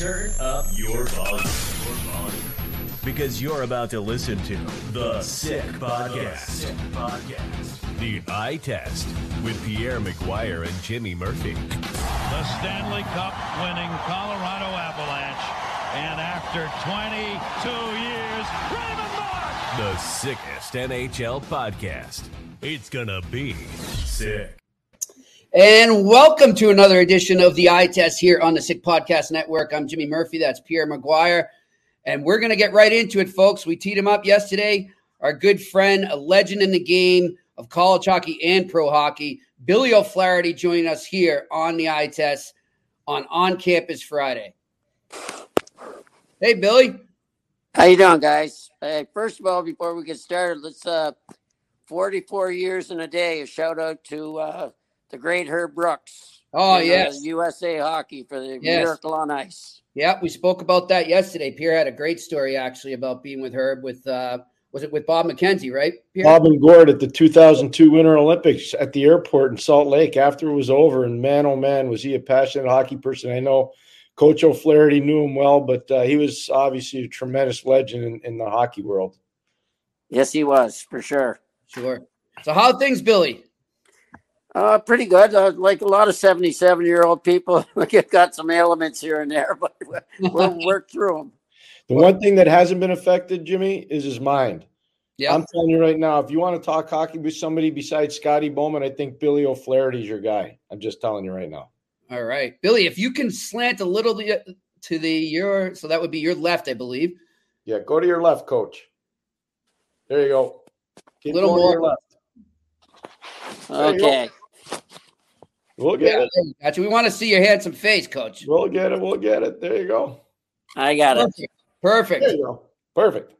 Turn up your volume. Because you're about to listen to The Sick Podcast. Sick Podcast. The Eye Test with Pierre McGuire and Jimmy Murphy. The Stanley Cup winning Colorado Avalanche. And after 22 years, Raymond Bourque! The sickest NHL podcast. It's gonna be sick. And welcome to another edition of the Eye Test here on the Sick Podcast Network. I'm Jimmy Murphy. That's Pierre McGuire. And we're going to get right into it, folks. We teed him up yesterday. Our good friend, a legend in the game of college hockey and pro hockey, Billy O'Flaherty, joining us here on the Eye Test on On Campus Friday. Hey, Billy. How you doing, guys? Hey, first of all, before we get started, let's uh, 44 years in a day. A shout out to uh, the great Herb Brooks. Oh, and, yes. USA Hockey for the Yes. Miracle on Ice. Yeah, we spoke about that yesterday. Pierre had a great story actually about being with Herb with uh was it with Bob McKenzie, right? Pierre? Bob and Gord at the 2002 Winter Olympics at the airport in Salt Lake after it was over. And man, oh man, was he a passionate hockey person. I know Coach O'Flaherty knew him well, but uh, he was obviously a tremendous legend in, in the hockey world. Yes, he was for sure. Sure. So how are things, Billy? Uh, pretty good. Uh, like a lot of 77 year old people, we got some ailments here and there, but we'll work through them. The one thing that hasn't been affected, Jimmy, is his mind. Yeah. I'm telling you right now, if you want to talk hockey with somebody besides Scotty Bowman, I think Billy O'Flaherty's your guy. I'm just telling you right now. All right. Billy, if you can slant a little to to the your so that would be your left, I believe. Yeah, go to your left, coach. There you go. Keep Little going to your more. left. There you go. Okay. We'll get Yeah, it. gotcha. We want to see your handsome face, coach. We'll get it. We'll get it. There you go. I got it. Perfect. Perfect. There you go. Perfect.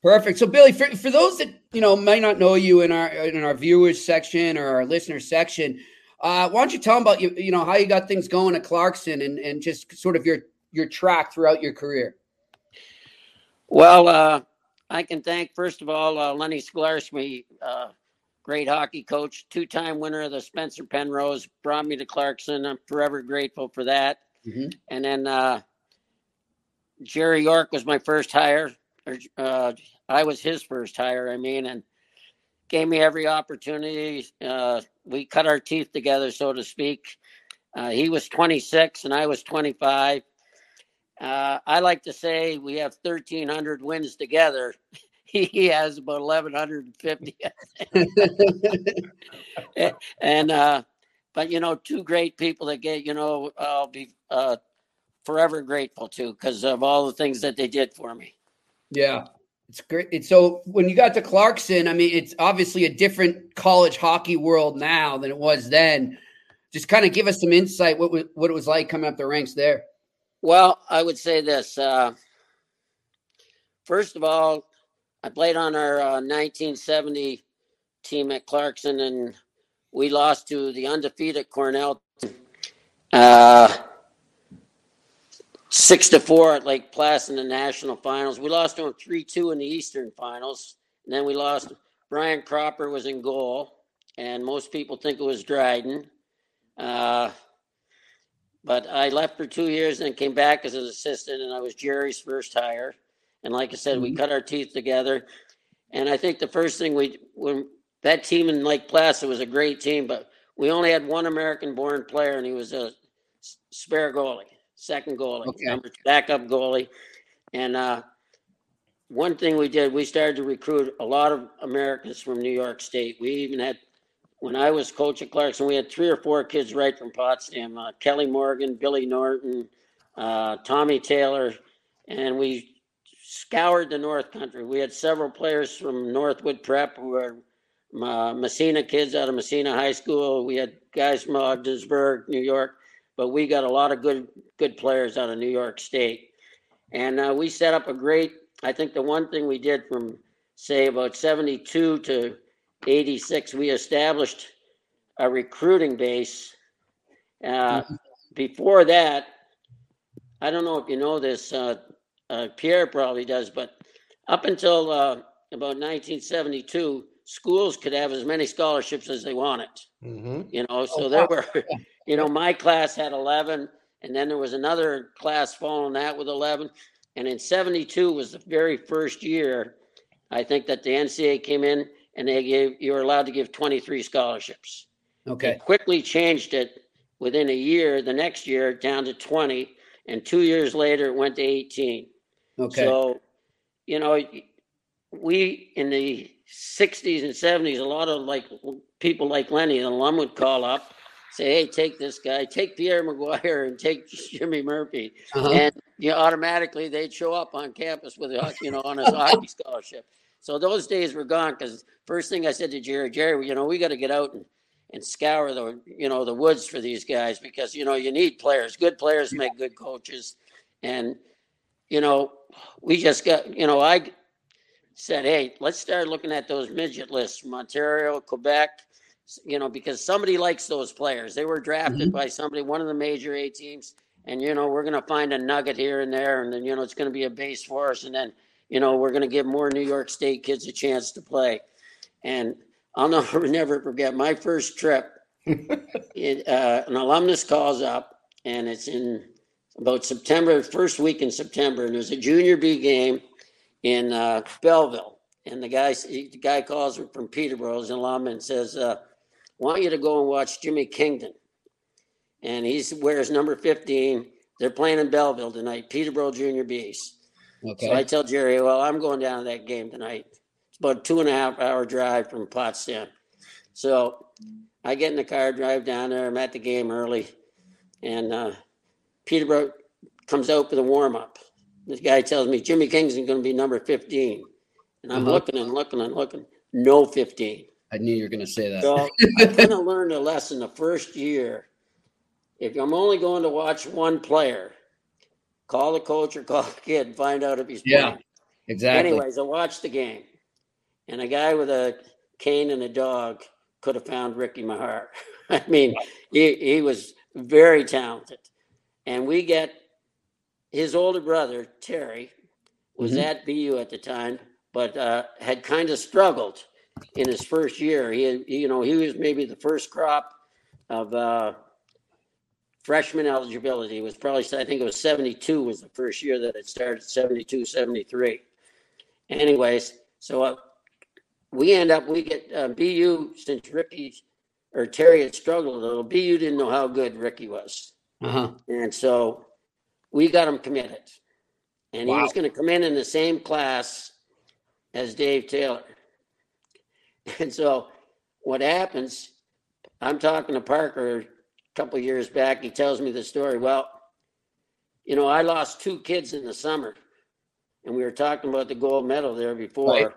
Perfect. So, Billy, for, for those that you know might not know you in our in our viewers section or our listeners section, uh, why don't you tell them about you you know how you got things going at Clarkson and and just sort of your your track throughout your career. Well, uh, I can thank first of all uh, Lenny Ceglarski, uh, great hockey coach, two-time winner of the Spencer Penrose, brought me to Clarkson. I'm forever grateful for that. Mhm. And then uh, Jerry York was my first hire. Or, uh, I was his first hire. I mean, and gave me every opportunity. Uh, we cut our teeth together, so to speak. Uh, he was 26 and I was 25. Uh, I like to say we have 1,300 wins together. He has about 1,150. and, uh, but, you know, two great people that get, you know, I'll be uh, forever grateful to because of all the things that they did for me. Yeah, it's great. It's, so when you got to Clarkson, I mean, it's obviously a different college hockey world now than it was then. Just kind of give us some insight what was, what it was like coming up the ranks there. Well, I would say this. Uh, first of all, I played on our uh, 1970 team at Clarkson, and we lost to the undefeated Cornell. Uh, six to four at Lake Placid in the national finals. We lost to them three two in the Eastern finals, and then we lost. Brian Cropper was in goal, and most people think it was Dryden. Uh, but I left for two years and came back as an assistant, and I was Jerry's first hire. And like I said, we cut our teeth together. And I think the first thing we when that team in Lake Placid was a great team, but we only had one American-born player, and he was a spare goalie, second goalie, Okay. number backup goalie. And uh, one thing we did, we started to recruit a lot of Americans from New York State. We even had when I was coach at Clarkson, we had three or four kids right from Potsdam uh, Kelly Morgan, Billy Norton, uh, Tommy Taylor, and we scoured the North Country. We had several players from Northwood Prep who were uh, Massena kids out of Massena High School. We had guys from Ogdensburg, New York, but we got a lot of good good players out of New York State. And uh, we set up a great, I think the one thing we did from, say, about 72 to 86, we established a recruiting base. Uh, Before that, I don't know if you know this, uh, uh, Pierre probably does, but up until uh, about 1972, schools could have as many scholarships as they wanted. Mm-hmm. You know, so Oh, there wow. were, you know, my class had 11, and then there was another class following that with 11. And in 72 was the very first year, I think, that the NCAA came in and they gave you were allowed to give 23 scholarships. Okay. They quickly changed it within a year, the next year, down to 20. And two years later, it went to 18. Okay. So, you know, we in the 60s and 70s, a lot of like people like Lenny, an alum would call up, say, hey, take this guy, take Pierre McGuire and take Jimmy Murphy. Uh-huh. And you know, automatically they'd show up on campus with, you know, on his hockey scholarship. So those days were gone because first thing I said to Jerry, Jerry, you know, we got to get out and, and scour the, you know, the woods for these guys because, you know, you need players. Good players make good coaches. And, you know, we just got, you know, I said, hey, let's start looking at those midget lists from Ontario, Quebec, you know, because somebody likes those players. They were drafted Mhm. by somebody, one of the major A teams. And, you know, we're going to find a nugget here and there. And then, you know, it's going to be a base for us. And then, you know, we're going to give more New York State kids a chance to play. And I'll never, never forget my first trip. it, uh, an alumnus calls up, and it's in about September, first week in September, and there's a junior B game in uh, Belleville. And the guy, the guy calls from Peterborough, an alum, and says, uh, "Want you to go and watch Jimmy Kingdon." And he wears number 15. They're playing in Belleville tonight, Peterborough Junior Bs. Okay. So I tell Jerry, well, I'm going down to that game tonight. It's about a two and a half hour drive from Potsdam. So I get in the car, drive down there. I'm at the game early. And uh, Peterborough comes out for the warm up. This guy tells me Jimmy Kingston's going to be number 15. And I'm Uh-huh. looking and looking and looking. No 15. I knew you were going to say that. So I kind of learned a lesson the first year. If I'm only going to watch one player, call the coach or call the kid, and find out if he's Yeah. playing. exactly. Anyways, I watched the game, and a guy with a cane and a dog could have found Ricky Meagher. I mean, he, he was very talented. And we get his older brother, Terry, was Mhm. at BU at the time, but uh, had kind of struggled in his first year. He, he, you know, he was maybe the first crop of uh, freshman eligibility. It was probably, I think it was 72 was the first year that it started, 72, 73 anyways, so uh, we end up we get uh, BU since Ricky or Terry had struggled a little. BU didn't know how good Ricky was, Uh-huh. and so we got him committed, and he was going to come in in the same class as Dave Taylor. And so what happens? I'm talking to Parker a couple years back. He tells me the story. Well, you know, I lost two kids in the summer and we were talking about the gold medal there before. Right.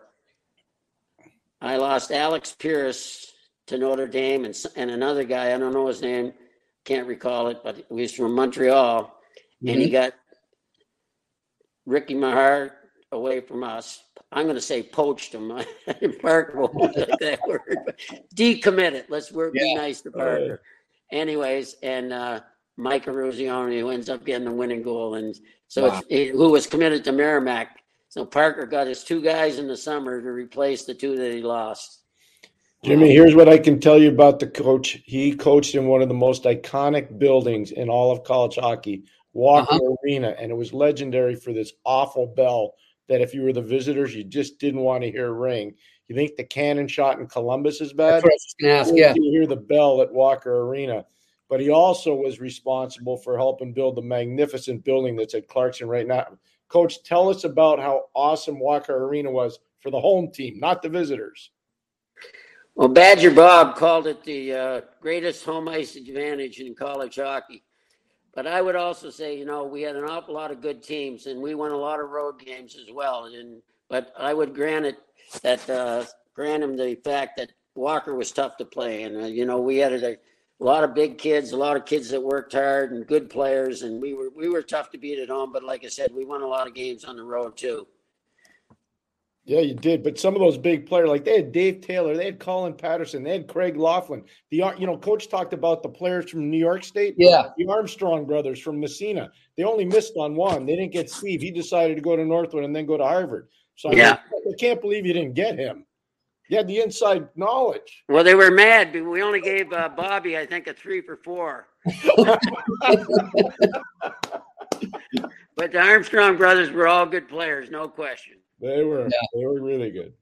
I lost Alex Pierce to Notre Dame and, and another guy, I don't know his name, can't recall it, but he was from Montreal. And he got Ricky Meagher away from us. I'm going to say poached him. Parker won't like that word. but Decommitted. Let's work, be nice to Parker. Anyways, and uh, Mike Eruzione, who ends up getting the winning goal. And so Wow. it's, he, who was committed to Merrimack. So Parker got his two guys in the summer to replace the two that he lost. Jimmy, here's what I can tell you about the coach. He coached in one of the most iconic buildings in all of college hockey, Walker uh-huh. Arena, and it was legendary for this awful bell that if you were the visitors, you just didn't want to hear ring. You think the cannon shot in Columbus is bad? That's what I was just going to ask. Yeah. You hear the bell at Walker Arena. But he also was responsible for helping build the magnificent building that's at Clarkson right now. Coach, tell us about how awesome Walker Arena was for the home team, not the visitors. Well, Badger Bob called it the uh, greatest home ice advantage in college hockey. But I would also say, you know, we had an awful lot of good teams, and we won a lot of road games as well. And but I would grant it that uh, grant him the fact that Walker was tough to play, and uh, you know, we had a, a lot of big kids, a lot of kids that worked hard and good players, and we were we were tough to beat at home. But like I said, we won a lot of games on the road too. Yeah, you did. But some of those big players, like they had Dave Taylor, they had Colin Patterson, they had Craig Laughlin. The you know, coach talked about the players from New York State. Yeah. The Armstrong brothers from Massena. They only missed on one. They didn't get Steve. He decided to go to Northwood and then go to Harvard. So I, Yeah. I can't believe you didn't get him. You had the inside knowledge. Well, they were mad. but We only gave uh, Bobby, I think, a three for four. but the Armstrong brothers were all good players, no question. They were. Yeah. They were really good.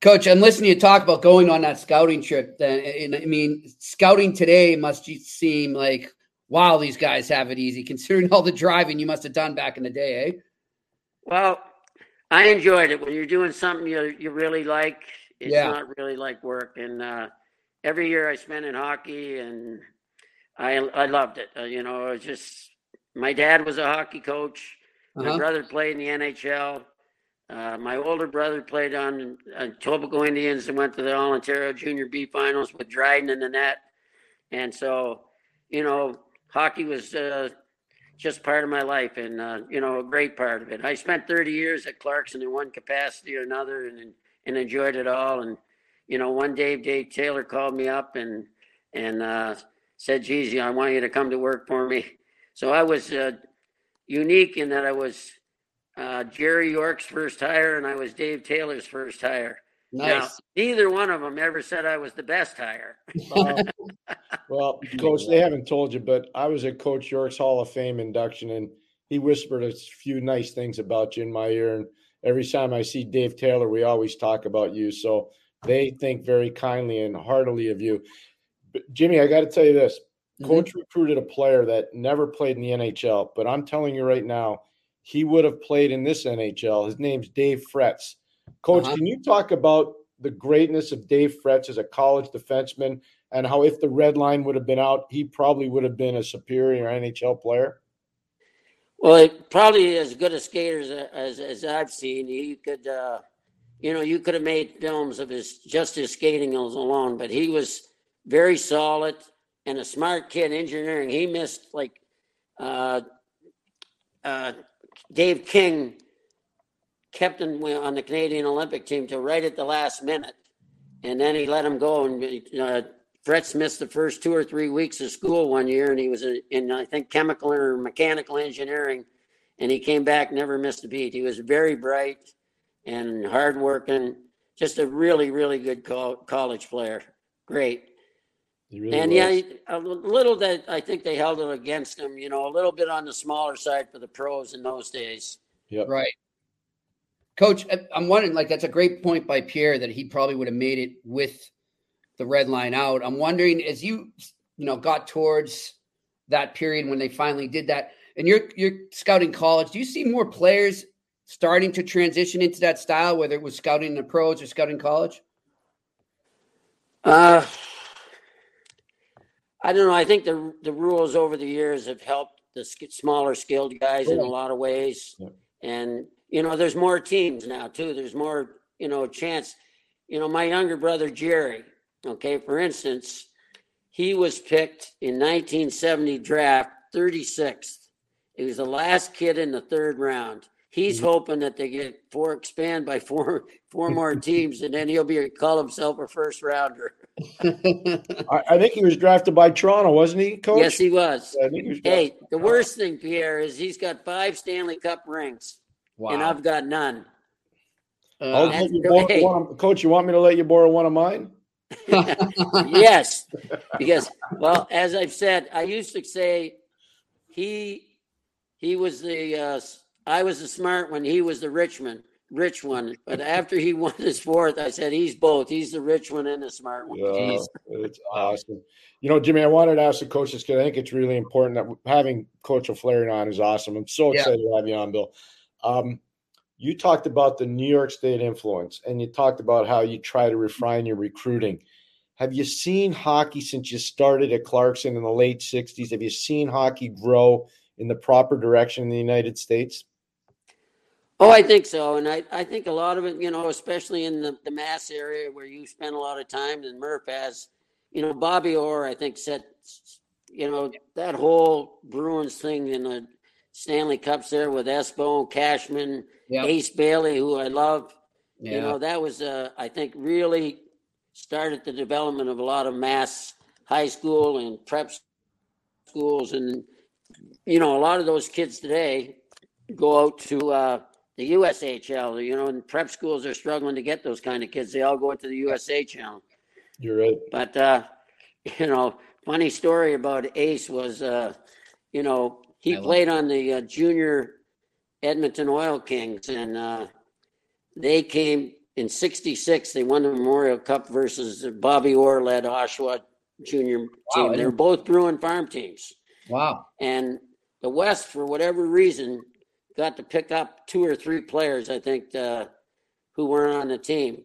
Coach, I'm listening to you talk about going on that scouting trip. Then, and I mean, scouting today must just seem like, wow, these guys have it easy, considering all the driving you must have done back in the day, eh? Well, I enjoyed it when you're doing something you you really like. It's Yeah. not really like work. And uh, every year I spent in hockey, and I I loved it. Uh, you know, it was just my dad was a hockey coach. My Uh-huh. brother played in the NHL. Uh, my older brother played on uh, Etobicoke Indians and went to the All Ontario Junior B finals with Dryden in the net. And so, you know, hockey was uh, just part of my life and, uh, you know, a great part of it. I spent 30 years at Clarkson in one capacity or another and, and enjoyed it all. And, you know, one day Dave Taylor called me up and, and uh, said, geez, I want you to come to work for me. So I was uh, unique in that I was uh, Jerry York's first hire and I was Dave Taylor's first hire. Now, Nice. neither one of them ever said I was the best hire. Uh, well, Coach, they haven't told you, but I was at Coach York's Hall of Fame induction, and he whispered a few nice things about you in my ear. And every time I see Dave Taylor, we always talk about you. So they think very kindly and heartily of you. But Jimmy, I got to tell you this: Mhm. Coach recruited a player that never played in the NHL, but I'm telling you right now, he would have played in this NHL. His name's Dave Fretz. Coach, Uh-huh. can you talk about the greatness of Dave Fretz as a college defenseman and how if the red line would have been out, he probably would have been a superior NHL player? Well, it, probably as good a skater as, as, as I've seen. He could, uh, you know, you could have made films of his just his skating alone, but he was very solid and a smart kid. Engineering, he missed like uh, uh, Dave King kept him on the Canadian Olympic team till right at the last minute, and then he let him go. And uh, Fretz missed the first two or three weeks of school one year, and he was in I think chemical or mechanical engineering, and he came back never missed a beat. He was very bright and hardworking, just a really really good co- college player. Great. He really And was. yeah, a little that I think they held it against him, you know, a little bit on the smaller side for the pros in those days. Yep. Right. Coach, I- I'm wondering, like, that's a great point by Pierre that he probably would have made it with the red line out. I'm wondering, as you, you know, got towards that period when they finally did that, and you're you're scouting college, do you see more players starting to transition into that style, whether it was scouting the pros or scouting college? Uh, I don't know. I think the the rules over the years have helped the sk- smaller skilled guys in a lot of ways, Yeah. and you know, there's more teams now too. There's more, you know, chance. You know, my younger brother Jerry. Okay, for instance, he was picked in 1970 draft 36th. He was the last kid in the third round. He's Mhm. hoping that they get four expand by four four more teams, and then he'll be call himself a first rounder. I, I think he was drafted by Toronto, wasn't he, Coach? Yes, he was. I think he was Hey, the worst thing, Pierre, is he's got five Stanley Cup rings, and I've got none. Uh, you That's borrow one of- Coach, you want me to let you borrow one of mine? yes, because well, as I've said, I used to say he he was the uh, I was the smart one, he was the rich one, rich one. But after he won his fourth, I said he's both. He's the rich one and the smart one. Yeah, it's awesome. You know, Jimmy, I wanted to ask the coaches because I think it's really important that having Coach O'Flaherty on is awesome. I'm so Yeah. excited to have you on, Bill. Um, you talked about the New York State influence, and you talked about how you try to refine your recruiting. Have you seen hockey since you started at Clarkson in the late '60s? Have you seen hockey grow in the proper direction in the United States? Oh, I think so. And I, I think a lot of it, you know, especially in the, the Mass area where you spend a lot of time and Murph has, you know, Bobby Orr, I think, set, you know, that whole Bruins thing in the Stanley Cups there with Espo, Cashman, yeah, Ace Bailey, who I love. yeah. You know, that was, uh, I think, really started the development of a lot of mass high school and prep schools. And, you know, a lot of those kids today go out to uh, the USHL. You know, and prep schools are struggling to get those kind of kids. They all go into the USHL. You're right. But uh, you know, funny story about Ace was, uh, you know, he played on the uh, junior Edmonton Oil Kings, and uh, they came in '66. They won the Memorial Cup versus Bobby Orr led Oshawa junior wow, team. They were both Bruin farm teams. Wow! And the West, for whatever reason, got to pick up two or three players. I think uh, who weren't on the team,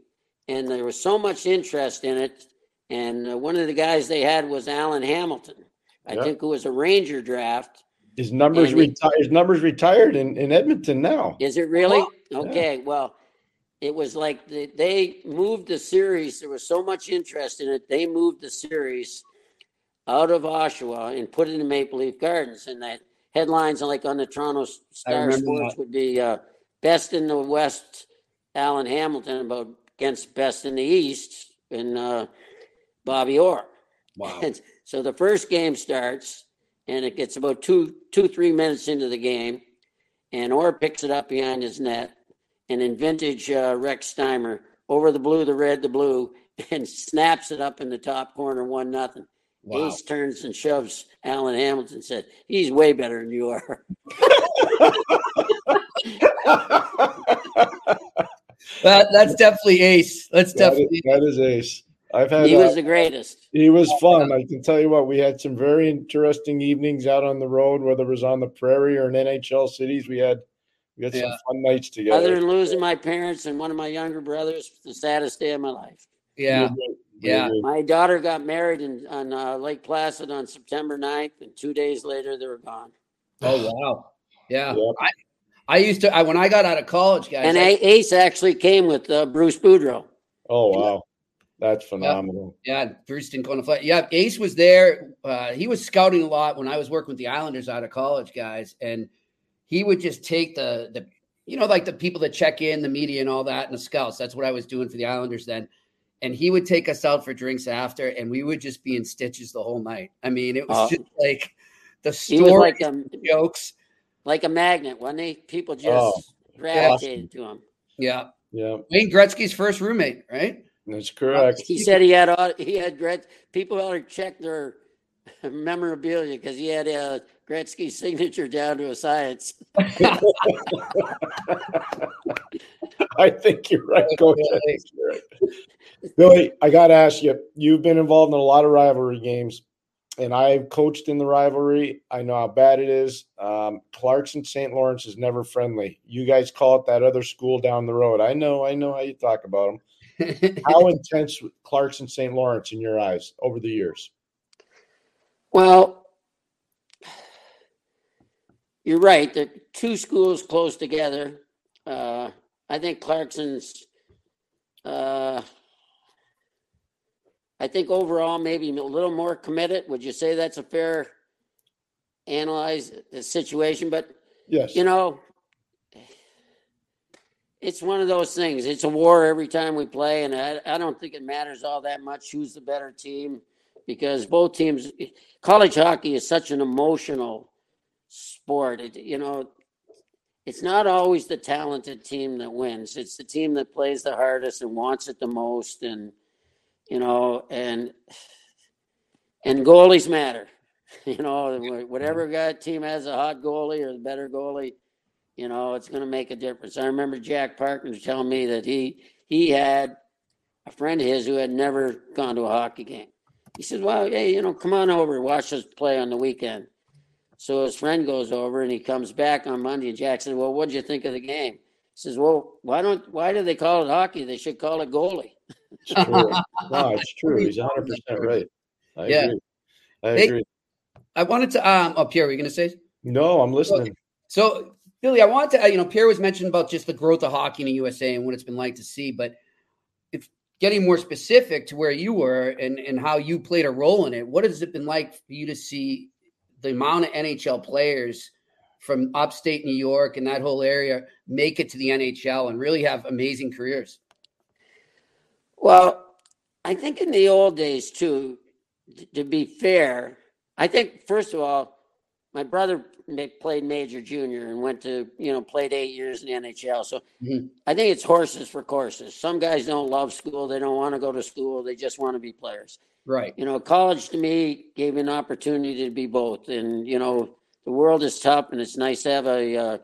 and there was so much interest in it. And uh, one of the guys they had was Alan Hamilton. I yep. think it was a Ranger draft his numbers retired. His numbers retired in, in Edmonton now. Is it really? Okay. Yeah. Well, it was like the, they moved the series. There was so much interest in it. They moved the series out of Oshawa and put it in Maple Leaf Gardens. And that headlines like on the Toronto Star Sports that. would be uh, best in the West, Alan Hamilton about against best in the East, and uh, Bobby Orr. Wow. And so the first game starts and it gets about two, two, three minutes into the game, and Orr picks it up behind his net, and in vintage uh, Rex Steimer, over the blue, the red, the blue, and snaps it up in the top corner, one nothing. Wow. Ace turns and shoves Alan Hamilton. Said he's way better than you are. that that's definitely Ace. That's that definitely is, that is Ace. I've had he was uh, the greatest. He was fun. I can tell you what, we had some very interesting evenings out on the road, whether it was on the prairie or in NHL cities. We had we had yeah. some fun nights together. Other than losing my parents and one of my younger brothers, the saddest day of my life. Yeah. Yeah. My daughter got married in, on uh, Lake Placid on September 9th, and two days later, they were gone. Oh, wow. Yeah. Yep. I, I used to, I, when I got out of college, guys. And I, Ace actually came with uh, Bruce Boudreau. Oh, wow. That's phenomenal. Yeah, yeah Bruce didn't go on the flight. Yeah, Ace was there. Uh, he was scouting a lot when I was working with the Islanders out of college, guys, and he would just take the the you know like the people that check in, the media, and all that, and the scouts. That's what I was doing for the Islanders then. And he would take us out for drinks after, and we would just be in stitches the whole night. I mean, it was uh, just like the story like a, jokes, like a magnet, wasn't he? People just oh, gravitated awesome. to him. Yeah, yeah. Wayne Gretzky's first roommate, right? That's correct. He said he had he had Gret, people ought to check their memorabilia because he had uh, Gretzky's signature down to a science. I think you're right, Coach. You're right. Billy, I got to ask you. You've been involved in a lot of rivalry games, and I've coached in the rivalry. I know how bad it is. Um, Clarkson St. Lawrence is never friendly. You guys call it that other school down the road. I know. I know how you talk about them. How intense Clarkson St. Lawrence in your eyes over the years? Well, you're right. The two schools close together. Uh, I think Clarkson's. Uh, I think overall maybe a little more committed. Would you say that's a fair analyze the situation? But yes, you know, it's one of those things. It's a war every time we play, and I, I don't think it matters all that much who's the better team because both teams. College hockey is such an emotional sport. It, you know, it's not always the talented team that wins. It's the team that plays the hardest and wants it the most, and you know, and and goalies matter. You know, whatever guy team has a hot goalie or the better goalie you know, it's going to make a difference. I remember Jack Parker telling me that he he had a friend of his who had never gone to a hockey game. He said, "Well, hey, you know, come on over, watch us play on the weekend." So his friend goes over and he comes back on Monday. And Jack said, "Well, what'd you think of the game?" He says, "Well, why don't why do they call it hockey? They should call it goalie." It's true. no, it's true. He's 100 percent right. I yeah. agree. I agree. Hey, I wanted to um up here. Are you going to say? No, I'm listening. So Billy, I want to, you know, Pierre was mentioned about just the growth of hockey in the USA and what it's been like to see, but if getting more specific to where you were and, and how you played a role in it, what has it been like for you to see the amount of NHL players from upstate New York and that whole area make it to the NHL and really have amazing careers? Well, I think in the old days, too, to be fair, I think, first of all, my brother played major junior and went to you know played eight years in the NHL. So mm-hmm. I think it's horses for courses. Some guys don't love school; they don't want to go to school. They just want to be players. Right. You know, college to me gave me an opportunity to be both. And you know, the world is tough, and it's nice to have a uh,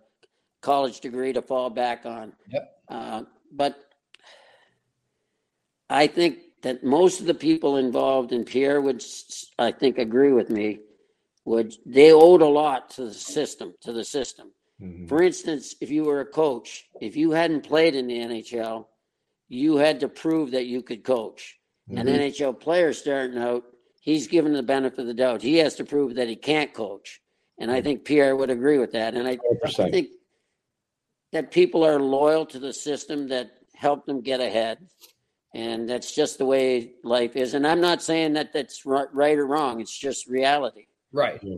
college degree to fall back on. Yep. Uh, but I think that most of the people involved, and Pierre would, I think, agree with me would they owed a lot to the system to the system mm-hmm. for instance if you were a coach if you hadn't played in the nhl you had to prove that you could coach mm-hmm. an nhl player starting out he's given the benefit of the doubt he has to prove that he can't coach and i mm-hmm. think pierre would agree with that and I, I think that people are loyal to the system that helped them get ahead and that's just the way life is and i'm not saying that that's right or wrong it's just reality Right. Yeah.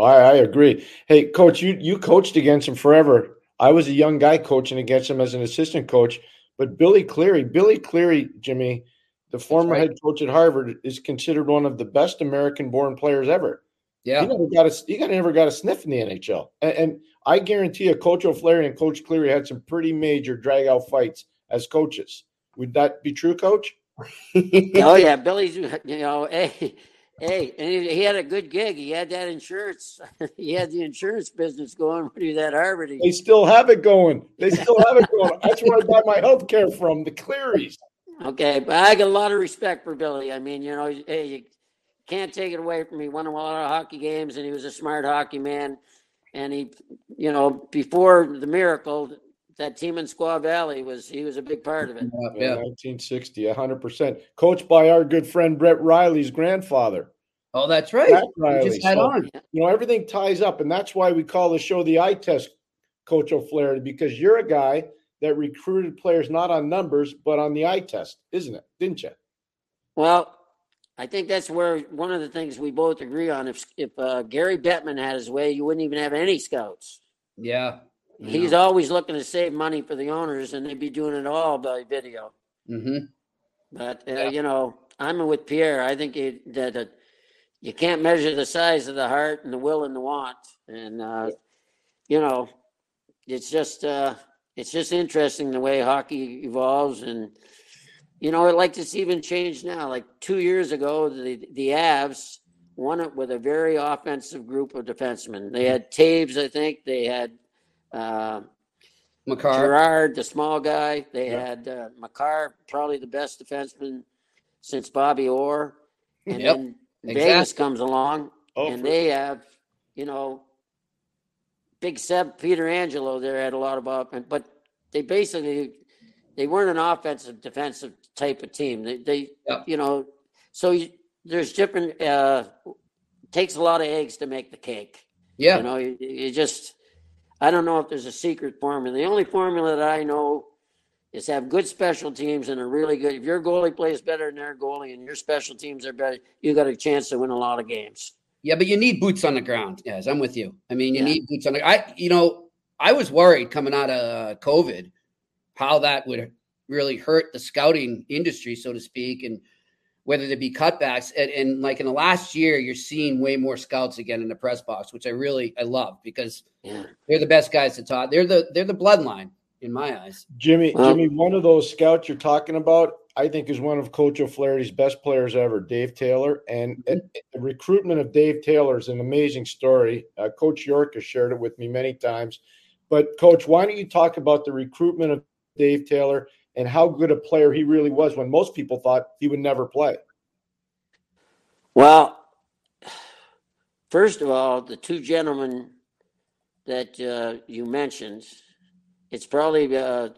I, I agree. Hey, coach, you you coached against him forever. I was a young guy coaching against him as an assistant coach, but Billy Cleary, Billy Cleary, Jimmy, the former right. head coach at Harvard, is considered one of the best American-born players ever. Yeah, he never got a he got, never got a sniff in the NHL, and, and I guarantee you, Coach O'Flaherty and Coach Cleary had some pretty major drag-out fights as coaches. Would that be true, Coach? oh yeah, Billy's. You know, hey, Hey, and he, he, had a good gig. He had that insurance. he had the insurance business going when he was at Harvard. They still have it going. They still have it going. That's where I buy my health care from, the Clearys. Okay, but I got a lot of respect for Billy. I mean, you know, hey, you can't take it away from me. He won a lot of hockey games, and he was a smart hockey man. And he, you know, before the miracle, that team in Squaw Valley was he was a big part of it. Yeah, 1960, 100%. Coached by our good friend Brett Riley's grandfather. Oh, that's right. Brett Riley. Just had so, on. You know, everything ties up, and that's why we call the show the eye test, Coach O'Flaherty, because you're a guy that recruited players not on numbers but on the eye test, isn't it? Didn't you? Well, I think that's where one of the things we both agree on. If if uh, Gary Bettman had his way, you wouldn't even have any scouts. Yeah, He's always looking to save money for the owners, and they'd be doing it all by video. Mm-hmm. But uh, yeah. you know, I'm with Pierre. I think it, that uh, you can't measure the size of the heart and the will and the want, and uh, you know, it's just uh, it's just interesting the way hockey evolves, and you know, I'd like to see even change now. Like two years ago, the the Avs won it with a very offensive group of defensemen. They had Toews, I think. They had uh, Makar. Girard, the small guy. They yeah. had uh, Makar, probably the best defenseman since Bobby Orr. And yep. then exactly. Vegas comes along, oh, and they have, you know, Big Seb Pietrangelo there had a lot of but they basically they weren't an offensive defensive type of team. They, they yep. you know, so you, there's different. Uh, takes a lot of eggs to make the cake. Yeah, you know, you, you just I don't know if there's a secret formula. The only formula that I know is have good special teams and are really good. If your goalie plays better than their goalie and your special teams are better, you got a chance to win a lot of games. Yeah, but you need boots on the ground. Yes, I'm with you. I mean, you yeah. need boots on the. I, you know, I was worried coming out of uh, COVID how that would really hurt the scouting industry, so to speak, and whether there be cutbacks. And, and, like in the last year, you're seeing way more scouts again in the press box, which I really I love because yeah. they're the best guys to talk. They're the they're the bloodline in my eyes. Jimmy, Jimmy, one of those scouts you're talking about, I think is one of Coach O'Flaherty's best players ever, Dave Taylor. And mm-hmm. the recruitment of Dave Taylor is an amazing story. Uh, Coach York has shared it with me many times. But Coach, why don't you talk about the recruitment of Dave Taylor and how good a player he really was when most people thought he would never play. Well, first of all, the two gentlemen that uh, you mentioned, it's probably uh,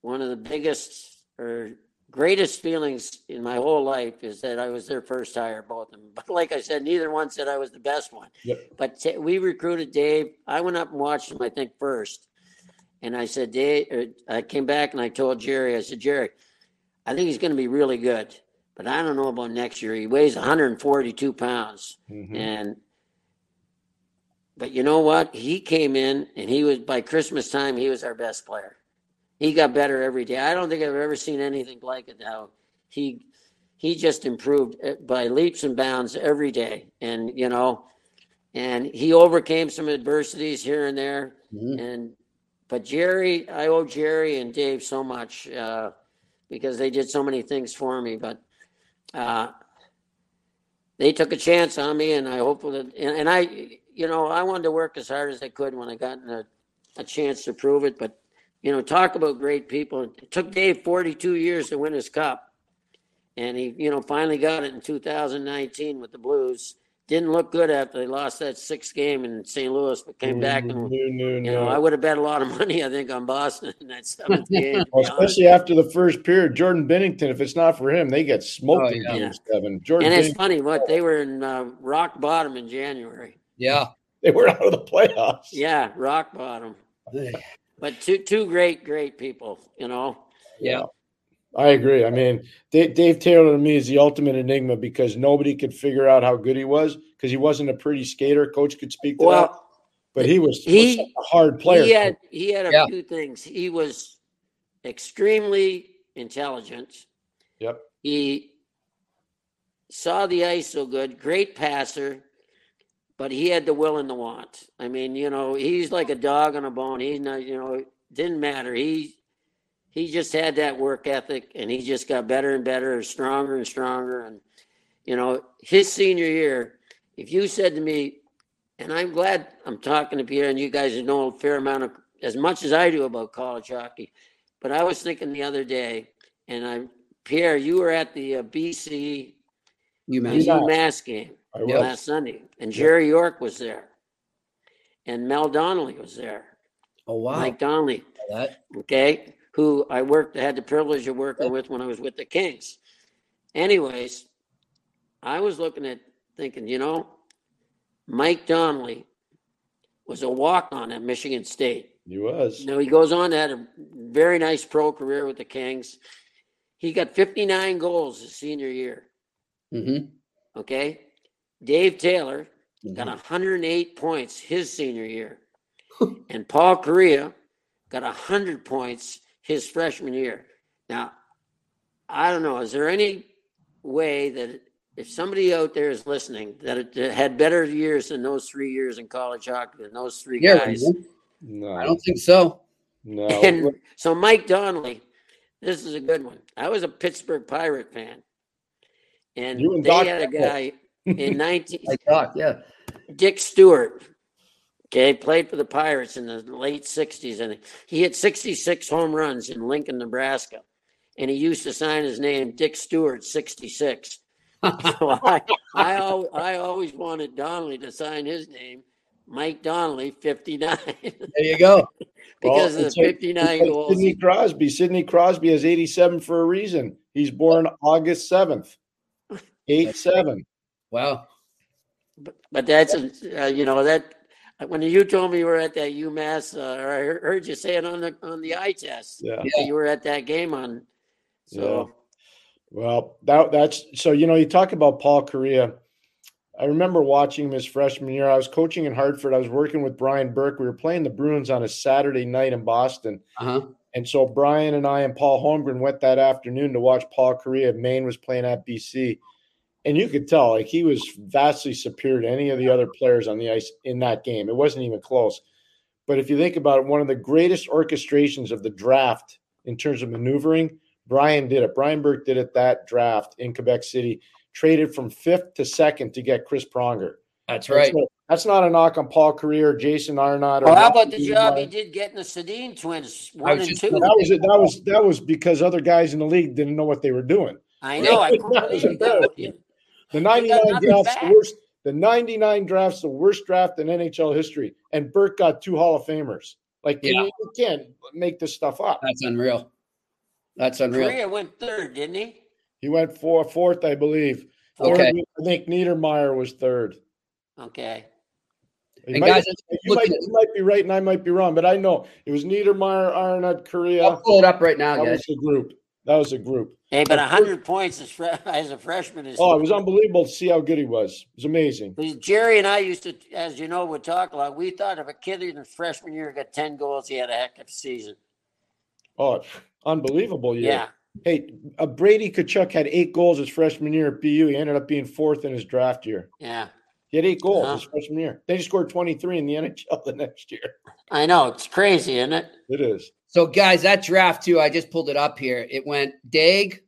one of the biggest or greatest feelings in my whole life is that I was their first hire, both of them. But like I said, neither one said I was the best one. Yep. But t- we recruited Dave. I went up and watched him, I think, first. And I said, Dave, er, I came back and I told Jerry, I said, Jerry, I think he's going to be really good, but I don't know about next year. He weighs 142 pounds. Mm-hmm. And, but you know what? He came in and he was, by Christmas time, he was our best player. He got better every day. I don't think I've ever seen anything like it How He, he just improved eh, by leaps and bounds every day. And, you know, and he overcame some adversities here and there. Mhm. And but Jerry, I owe Jerry and Dave so much uh, because they did so many things for me. But uh, they took a chance on me, and I hope that and, and I, you know, I wanted to work as hard as I could when I got a, a chance to prove it. But you know, talk about great people. It took Dave 42 years to win his cup. And he, you know, finally got it in 2019 with the Blues. Didn't look good after they lost that sixth game in St. Louis, but came back and, No, no, you know, no. I would have bet a lot of money, I think, on Boston in that seventh game. to be Well, honest. especially after the first period, Jordan Binnington. If it's not for him, they get smoked Oh, in game seven. Jordan, And it's Binnington, funny, what they were in uh, rock bottom in January. Yeah. they were out of the playoffs. Yeah, rock bottom. But two two great, great people, you know. Yeah. I agree. I mean, Dave, Dave Taylor to me is the ultimate enigma because nobody could figure out how good he was because he wasn't a pretty skater. Coach could speak to that, Well, but he was, he- was a hard player. he had he had a Yeah. few things. He was extremely intelligent. Yep. He saw the ice so good, great passer, but he had the will and the want. I mean, you know, he's like a dog on a bone. He's not, you know, it didn't matter. He he just had that work ethic and he just got better and better, and stronger and stronger. And, you know, his senior year, if you said to me, and I'm glad I'm talking to Pierre and you guys know a fair amount of as much as I do about college hockey. But I was thinking the other day, and I Pierre, you were at the uh, BC You man. Yeah. UMass game I was. last Sunday, and Jerry York was there, and Mel Donnelly was there, Oh wow. Mike Donnelly, that. okay, who I worked had the privilege of working with when I was with the Kings. Anyways, I was looking at thinking, you know, Mike Donnelly was a walk on at Michigan State. He was. Now he goes on to have a very nice pro career with the Kings. He got 59 goals his senior year. Mm-hmm. Okay. Dave Taylor got Mhm. 108 points his senior year. and Paul Kariya got 100 points his freshman year. Now, I don't know. Is there any way that if somebody out there is listening that it had better years than those three years in college hockey than those three Yeah. guys? No, I don't think so. no. And so Mike Donnelly, this is a good one. I was a Pittsburgh Pirate fan. And You and they Doc had a Emhoff. guy in 19 I thought, yeah. Dick Stuart. Okay, played for the Pirates in the late 60s and he hit 66 home runs in Lincoln, Nebraska. And he used to sign his name Dick Stuart 66. So I, I, al- I always wanted Donnelly to sign his name, Mike Donnelly 59, There you go. because Well, of the 59 like goals. Sidney Crosby. Sidney Crosby has 87 for a reason. He's born August 7th. 8 7. Wow. But, but that's a, uh, you know that when you told me you were at that UMass, uh, or I heard- heard you say it on the on the eye test. Yeah. that You were at that game on. So Well, that that's so you know you talk about Paul Kariya. I remember watching him his freshman year. I was coaching in Hartford. I was working with Brian Burke. We were playing the Bruins on a Saturday night in Boston. Uh huh. And so Brian and I and Paul Holmgren went that afternoon to watch Paul Kariya. Maine was playing at BC. And you could tell like he was vastly superior to any of the other players on the ice in that game. It wasn't even close. But if you think about it, one of the greatest orchestrations of the draft in terms of maneuvering, Brian did it. Brian Burke did it that draft in Quebec City, traded from fifth to second to get Chris Pronger. That's right. So that's not a knock on Paul Kariya or Jason Arnott. Or well, how about the Matthew job he did getting the Sedin twins one was and two? That was it. That was that was because other guys in the league didn't know what they were doing. I know. I couldn't That was believe you got- embarrassing. The 99 drafts, the worst. The 99 drafts, the worst draft in NHL history. And Burke got two Hall of Famers. Like Yeah. you, you can't make this stuff up. That's unreal. That's unreal. Kariya went third, didn't he? He went for fourth, I believe. Okay. Third, I think Niedermayer was third. Okay. He And might, guys, you, might, at- you might be right and I might be wrong, but I know it was Niedermayer, Arnott, Kariya. I'll pull it up right now, That guys. was the group. That was a group. Hey, but hundred points as, fre- as a freshman is. Oh, it was unbelievable to see how good he was. It was amazing. Jerry and I used to, as you know, would talk a lot. We thought if a kid in his freshman year got ten goals, he had a heck of a season. Oh, unbelievable year. Yeah. Hey, uh, Brady Tkachuk had eight goals his freshman year at BU. He ended up being fourth in his draft year. Yeah. He had eight goals Uh-huh. his freshman year. Then he scored 23 in the NHL the next year. I know it's crazy, isn't it? It is. So, guys, that draft too, I just pulled it up here. It went Daigle,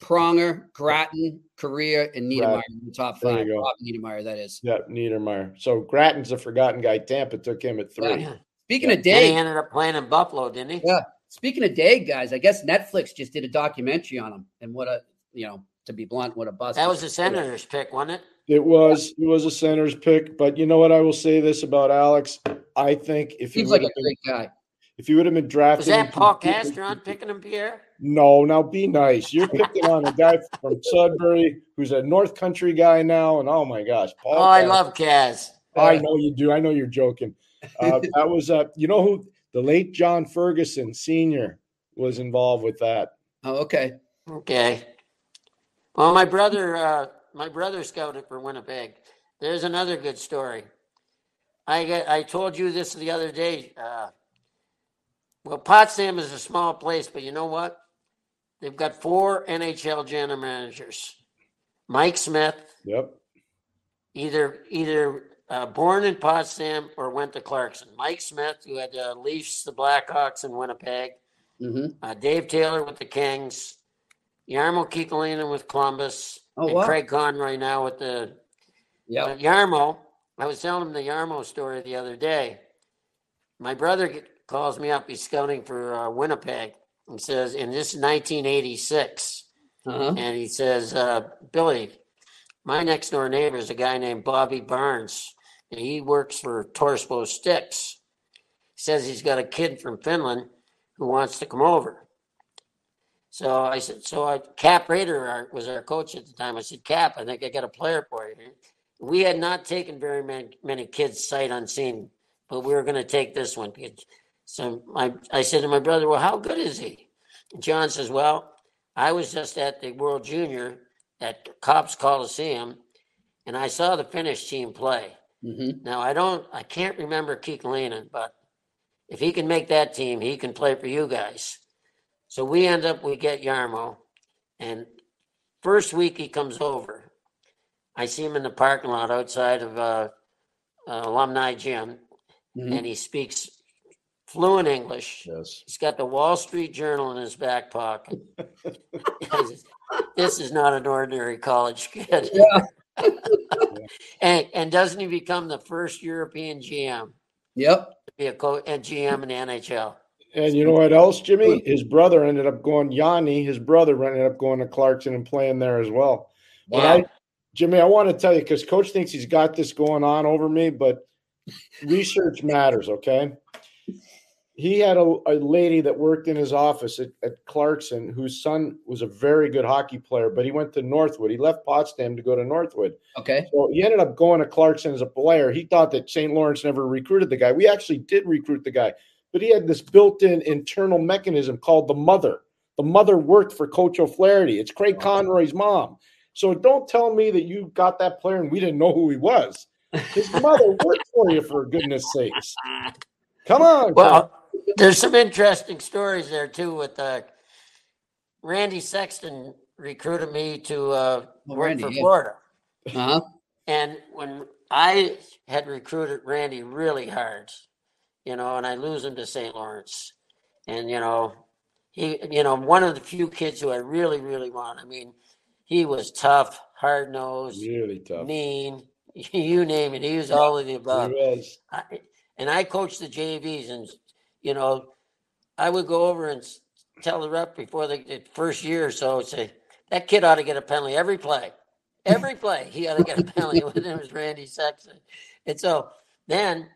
Pronger, Gratton, Kariya, and Niedermayer Right. in the top There you five. go. Rob Niedermayer, that is. Yeah, Niedermayer. So Gratton's a forgotten guy. Tampa took him at three. Yeah. Speaking Yeah. of Then he ended up playing in Buffalo, didn't he? Yeah. speaking of Daigle, guys, I guess Netflix just did a documentary on him, and what a you know, to be blunt, what a bust. That was the Senators' pick, wasn't it? It was it was a center's pick, but you know what? I will say this about Alex. I think if he Seems would like a have been, great guy. if he would have been drafted, Was that Paul completely- Castron picking him, Pierre? No, now be nice. You're picking on a guy from Sudbury who's a North Country guy now, and oh my gosh, Paul. Oh, I love Kaz. I know you do. I know you're joking. Uh, that was uh, you know who the late John Ferguson Senior was involved with that. Oh, okay. Okay. Well, my brother, uh, my brother scouted for Winnipeg. There's another good story. I get, I told you this the other day. Uh, well, Potsdam is a small place, but you know what? They've got four NHL general managers. Mike Smith, Yep. either either uh, born in Potsdam or went to Clarkson. Mike Smith, who had the Leafs, the Blackhawks, and Winnipeg. hmm Uh, Dave Taylor with the Kings. Jarmo Kekalainen with Columbus. Oh, and wow. Craig Conroy now with the Yeah. but Jarmo. I was telling him the Jarmo story the other day. My brother get- calls me up. He's scouting for uh, Winnipeg. He says, and this is 1986. Uh-huh. And he says, uh, Billy, my next door neighbor is a guy named Bobby Barnes, and he works for Torspo Sticks. He says he's got a kid from Finland who wants to come over. So I said, so I, Cap Raeder our- was our coach at the time. I said, Cap, I think I got a player for you. We had not taken very many, many kids sight unseen, but we were going to take this one. So my, I said to my brother, well, how good is he? And John says, well, I was just at the World Junior at Copps Coliseum, and I saw the Finnish team play. hmm Now I don't, I can't remember Kekalainen, but if he can make that team, he can play for you guys. So we end up, we get Jarmo, and first week he comes over. I see him in the parking lot outside of uh, uh, alumni gym, hmm and he speaks fluent English. Yes. He's got the Wall Street Journal in his back pocket. this is not an ordinary college kid. Yeah. and and doesn't he become the first European GM Yep. to be a coach and GM in the NHL? And you know what else, Jimmy? His brother ended up going. Yanni, his brother, ended up going to Clarkson and playing there as well. But I, Jimmy, I want to tell you because Coach thinks he's got this going on over me, but research matters. Okay. He had a, a lady that worked in his office at, at Clarkson whose son was a very good hockey player, but he went to Northwood. He left Potsdam to go to Northwood. Okay. So he ended up going to Clarkson as a player. He thought that St. Lawrence never recruited the guy. We actually did recruit the guy, but he had this built-in internal mechanism called the mother. The mother worked for Coach O'Flaherty. It's Craig Conroy's mom. So don't tell me that you got that player and we didn't know who he was. His mother worked for you, for goodness sakes. Come on. Craig. Well, there's some interesting stories there too. With uh, Randy Sexton recruited me to uh, Oh, work Randy, for yeah. Florida, Uh-huh. and when I had recruited Randy really hard, you know, and I lose him to St. Lawrence, and you know, he, you know, one of the few kids who I really, really want. I mean, he was tough, hard nosed, really tough. mean, you name it. He was all of the He above. was. I, and I coached the JVs, and you know, I would go over and tell the rep before the, the first year or so, say that kid ought to get a penalty every play, every play. He ought to get a penalty. His name was Randy Sexton, and so then,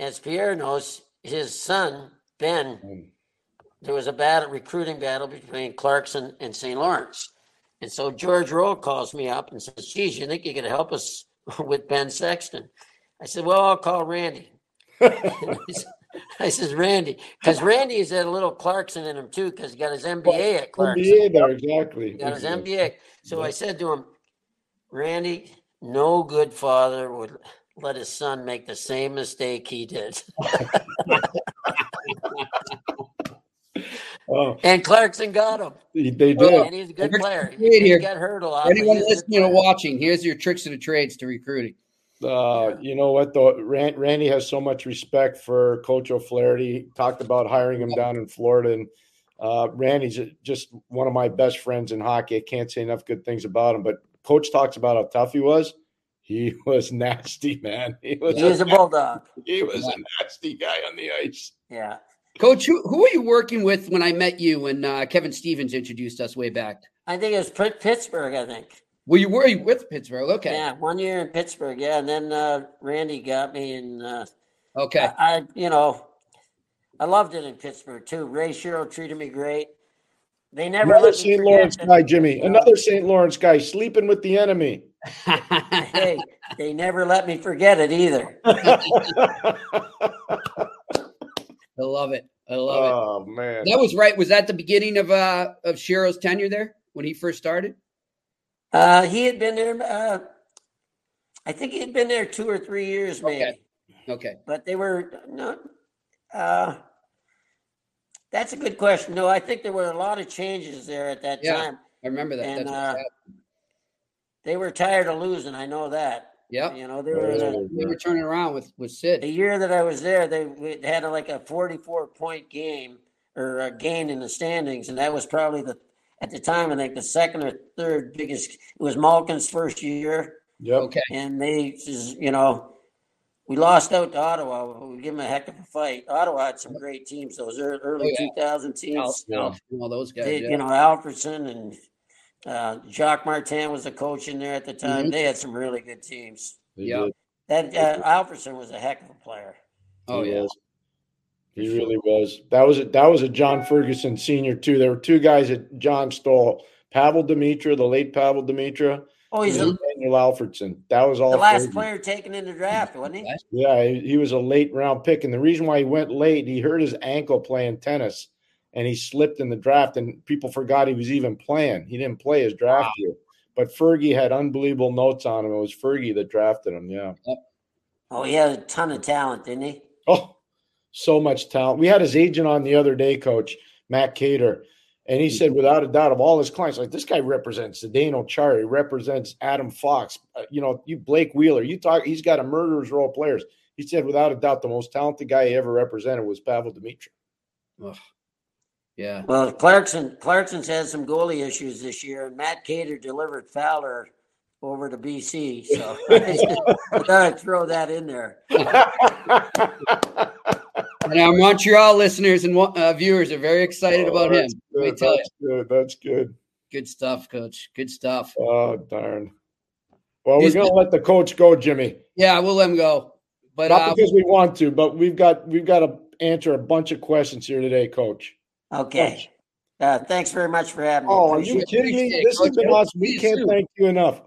as Pierre knows, his son Ben, Mm. there was a battle, recruiting battle between Clarkson and St. Lawrence, and so George Roll calls me up and says, "Geez, you think you could help us with Ben Sexton?" I said, "Well, I'll call Randy." I says Randy, because Randy has had a little Clarkson in him too, because he got his MBA at Clarkson. NBA there, exactly. He got his MBA. So I said to him, Randy, no good father would let his son make the same mistake he did. Oh, And Clarkson got him. they they did. And he's a good We're player. great He here. got hurt a lot. Anyone but he's a good listening or watching, here's your tricks of the trades to recruiting. Uh, you know what though, Randy has so much respect for Coach O'Flaherty. Talked about hiring him down in Florida, and uh, Randy's just one of my best friends in hockey. I can't say enough good things about him. But Coach talks about how tough he was. He was nasty, man. He was, He was a bulldog. he was a nasty guy on the ice. Yeah. Coach, who, who were you working with when I met you when uh, Kevin Stevens introduced us way back? I think it was Pitt- Pittsburgh, I think. Well, you were with Pittsburgh. Okay. Yeah, one year in Pittsburgh. Yeah, and then uh, Randy got me, and uh, Okay. I, I, you know, I loved it in Pittsburgh too. Ray Shero treated me great. They never Another let St. Lawrence that- guy, Jimmy. Another St. Lawrence guy sleeping with the enemy. hey, they never let me forget it either. I love it. I love it. oh man. That was right. Was that the beginning of uh of Shero's tenure there when he first started? Uh, he had been there. Uh, I think he had been there two or three years, maybe. Okay. Okay. But they were no. Uh, that's a good question. No, I think there were a lot of changes there at that Yeah. time. I remember that. And, That's uh, They were tired of losing. I know that. yeah. You know, they were in They were turning around with with Sid. the year that I was there. They we had like a forty-four point game or a gain in the standings, and that was probably the at the time I think the second or third biggest. It was Malkin's first year. Yep. Okay. and they just you know we lost out to Ottawa. We give them a heck of a fight. Ottawa had some great teams. Those ear- early Oh, yeah. two thousand teams. Al, all those guys. They, yeah. You know Alfredsson and uh, Jacques Martin was the coach in there at the time. Mhm. They had some really good teams. Yeah. That uh, Alfredsson was a heck of a player. oh He yeah. was. He really was. That was a, that was a John Ferguson senior too. There were two guys that John stole: Pavel Demitra, the late Pavel Demitra, Oh, he's and a, Daniel Alfredsson. That was all. the last Fergie. player taken in the draft, wasn't he? Yeah, he, he was a late round pick, and the reason why he went late, he hurt his ankle playing tennis, and he slipped in the draft, and people forgot he was even playing. He didn't play his draft year, but Fergie had unbelievable notes on him. It was Fergie that drafted him. Yeah. Oh, he had a ton of talent, didn't he? Oh, so much talent. We had his agent on the other day, coach, Matt Keator, and he said, without a doubt, of all his clients, like this guy represents Zdeno Chara, represents Adam Fox, uh, you know, you Blake Wheeler, you talk, he's got a murderer's row of players. He said, without a doubt, the most talented guy he ever represented was Pavel Demitra. Yeah. Well, Clarkson Clarkson's had some goalie issues this year, and Matt Keator delivered Fowler over to BC. So I thought I'd throw that in there. And our Montreal listeners and uh, viewers are very excited about him. That's Let me good. tell you. That's good. That's good. Good stuff, Coach. Good stuff. Oh, darn. Well, we're going to been- let the coach go, Jimmy. Yeah, we'll let him go. But Not uh, because we want to, but we've got we've got to answer a bunch of questions here today, Coach. Okay. Uh, thanks very much for having me. Oh, are you kidding me? Appreciate it, This has been awesome. We can't thank you enough.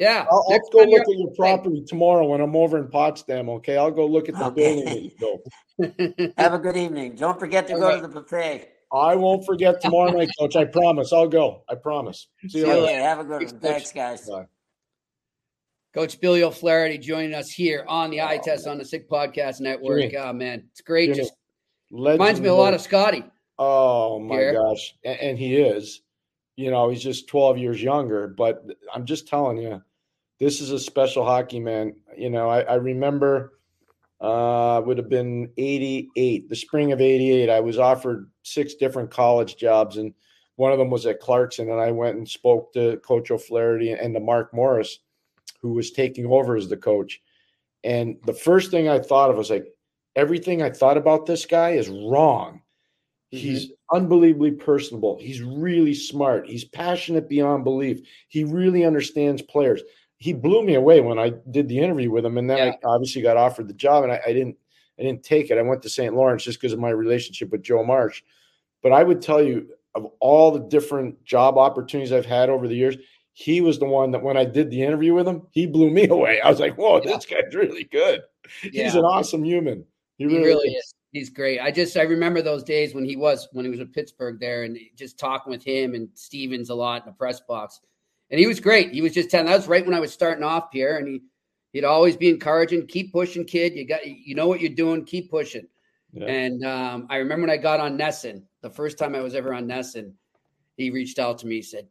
Yeah, I'll, I'll go look at your property tomorrow when I'm over in Potsdam. Okay, I'll go look at the Okay. building that you built. Have a good evening. Don't forget to All go right. to the buffet. I won't forget tomorrow night, Coach. I promise. I'll go. I promise. See you See you later. Okay, have a good Thanks, one. Thanks, guys. Bye. Coach Billy O'Flaherty joining us here on the oh, Eye Test on the Sick Podcast Network. Jimmy. Oh man, it's great. Jimmy. Just reminds me a lot of Scotty. Oh my Pierre. gosh, and, and he is. You know, he's just 12 years younger. But I'm just telling you, this is a special hockey man. You know, I, I remember uh would have been 88, the spring of 88. I was offered six different college jobs, and one of them was at Clarkson. And I went and spoke to Coach O'Flaherty and to Mark Morris, who was taking over as the coach. And the first thing I thought of was like, everything I thought about this guy is wrong. He's unbelievably personable. He's really smart. He's passionate beyond belief. He really understands players. He blew me away when I did the interview with him, and then Yeah. I obviously got offered the job, and I, I didn't. I didn't take it. I went to St. Lawrence just because of my relationship with Joe Marsh. But I would tell you, of all the different job opportunities I've had over the years, he was the one that when I did the interview with him, he blew me away. I was like, "Whoa, this guy's really good. He's an awesome human. He He really, really is. is. He's great. I just I remember those days when he was when he was at Pittsburgh there and just talking with him and Stevens a lot in the press box. And he was great. He was just telling that was right when I was starting off, Pierre, and he he'd always be encouraging, keep pushing, kid. You got you know what you're doing, keep pushing. Yeah. And um, I remember when I got on NESN, the first time I was ever on NESN, he reached out to me, he said,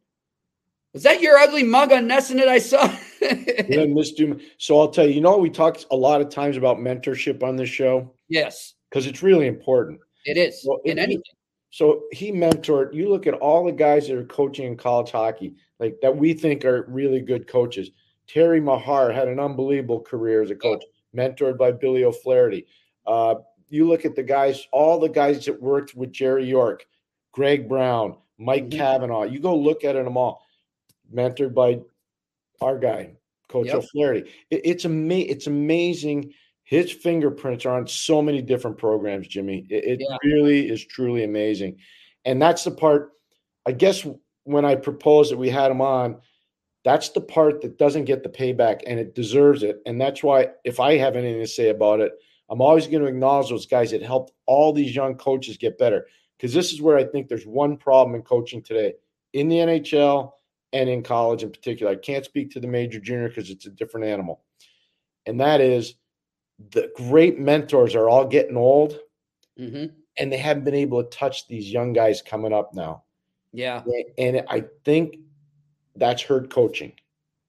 Was that your ugly mug on NESN that I saw? yeah, Miss Doom. So I'll tell you, you know, we talked a lot of times about mentorship on this show. Yes. Because it's really important. It is well, in anything. So he mentored, you look at all the guys that are coaching in college hockey, like that we think are really good coaches. Terry Meagher had an unbelievable career as a coach, mentored by Billy O'Flaherty. Uh, you look at the guys, all the guys that worked with Jerry York, Greg Brown, Mike mm-hmm. Cavanaugh. You go look at them all, mentored by our guy, Coach yep. O'Flaherty. It, it's ama- It's amazing. His fingerprints are on so many different programs, Jimmy. It, it yeah. really is truly amazing, and that's the part. I guess when I proposed that we had him on, that's the part that doesn't get the payback, and it deserves it. And that's why, if I have anything to say about it, I'm always going to acknowledge those guys that helped all these young coaches get better. Because this is where I think there's one problem in coaching today in the NHL and in college in particular. I can't speak to the major junior because it's a different animal. And that is the great mentors are all getting old mm-hmm. and they haven't been able to touch these young guys coming up now. Yeah. And I think that's hurt coaching.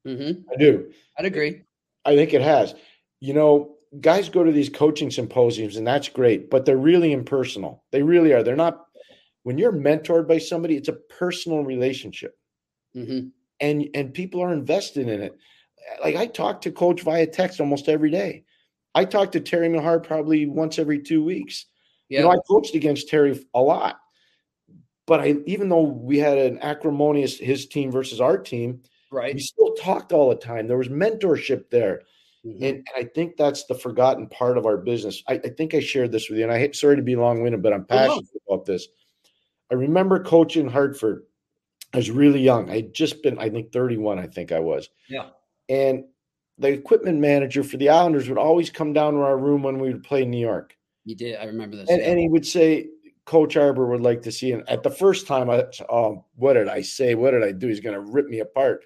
Mm-hmm. I do. I'd agree. I think it has. You know, guys go to these coaching symposiums and that's great, but they're really impersonal. They really are. They're not, when you're mentored by somebody, it's a personal relationship. Mm-hmm. And, and people are invested in it. Like I talk to coach via text almost every day. I talk to Terry Meagher probably once every two weeks. Yeah. You know, I coached against Terry a lot. But I, even though we had an acrimonious his team versus our team, right? We still talked all the time. There was mentorship there, mm-hmm. and, and, I think that's the forgotten part of our business. I, I think I shared this with you, and I hate sorry to be long winded, but I'm passionate oh, about this. I remember coaching Hartford. I was really young. I'd just been, I think, 31. I think I was. Yeah. And the equipment manager for the Islanders would always come down to our room when we would play New York. You did. I remember this. And, and he would say, Coach Arbour would like to see. him. at the first time, I oh, what did I say? What did I do? He's going to rip me apart.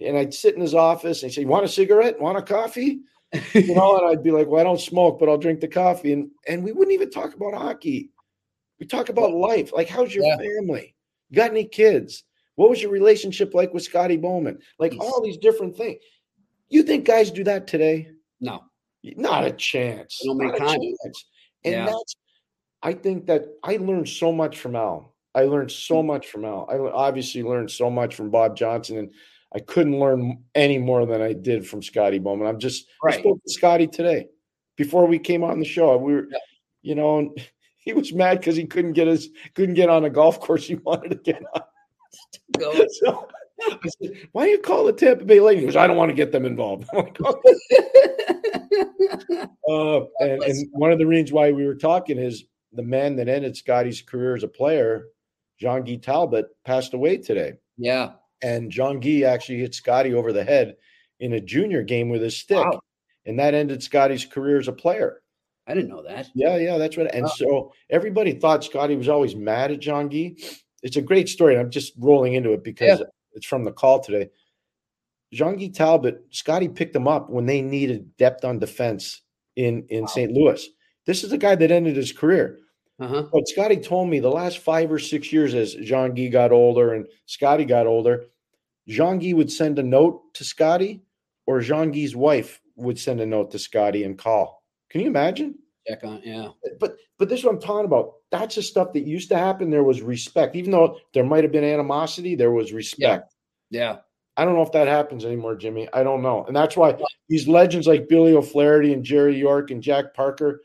And I'd sit in his office and he'd say, You "Want a cigarette? Want a coffee?" you know, and I'd be like, "Well, I don't smoke, but I'll drink the coffee." And and we wouldn't even talk about hockey. We talk about life. Like, how's your yeah. family? You got any kids? What was your relationship like with Scotty Bowman? Like all these different things. You think guys do that today? No, not a chance. A chance. And yeah. that's I think that I learned so much from Al. I learned so mm. much from Al. I obviously learned so much from Bob Johnson, and I couldn't learn any more than I did from Scotty Bowman. I'm just right. I spoke to Scotty today before we came on the show. We were, yeah. you know, he was mad because he couldn't get his couldn't get on a golf course he wanted to get on. so, I said, "Why do you call the Tampa Bay Lightning?" Because I don't want to get them involved. Uh, and, and one of the reasons why we were talking is the man that ended Scotty's career as a player, Jean Guy Talbot, passed away today. Yeah. And Jean Guy actually hit Scotty over the head in a junior game with his stick. Wow. And that ended Scotty's career as a player. I didn't know that. Yeah, yeah, that's right. And wow. so everybody thought Scotty was always mad at Jean Guy. It's a great story. I'm just rolling into it because yeah. It's from the call today. Jean Guy Talbot, Scotty picked him up when they needed depth on defense in, in wow. St. Louis. This is a guy that ended his career. Uh-huh. But Scotty told me the last five or six years, as Jean Guy got older and Scotty got older, Jean Guy would send a note to Scotty, or Jean Guy's wife would send a note to Scotty and call. Can you imagine? Check on, yeah. But but this is what I'm talking about. That's the stuff that used to happen. There was respect, even though there might have been animosity. There was respect. Yeah. yeah. I don't know if that happens anymore, Jimmy. I don't know, and that's why these legends like Billy O'Flaherty and Jerry York and Jack Parker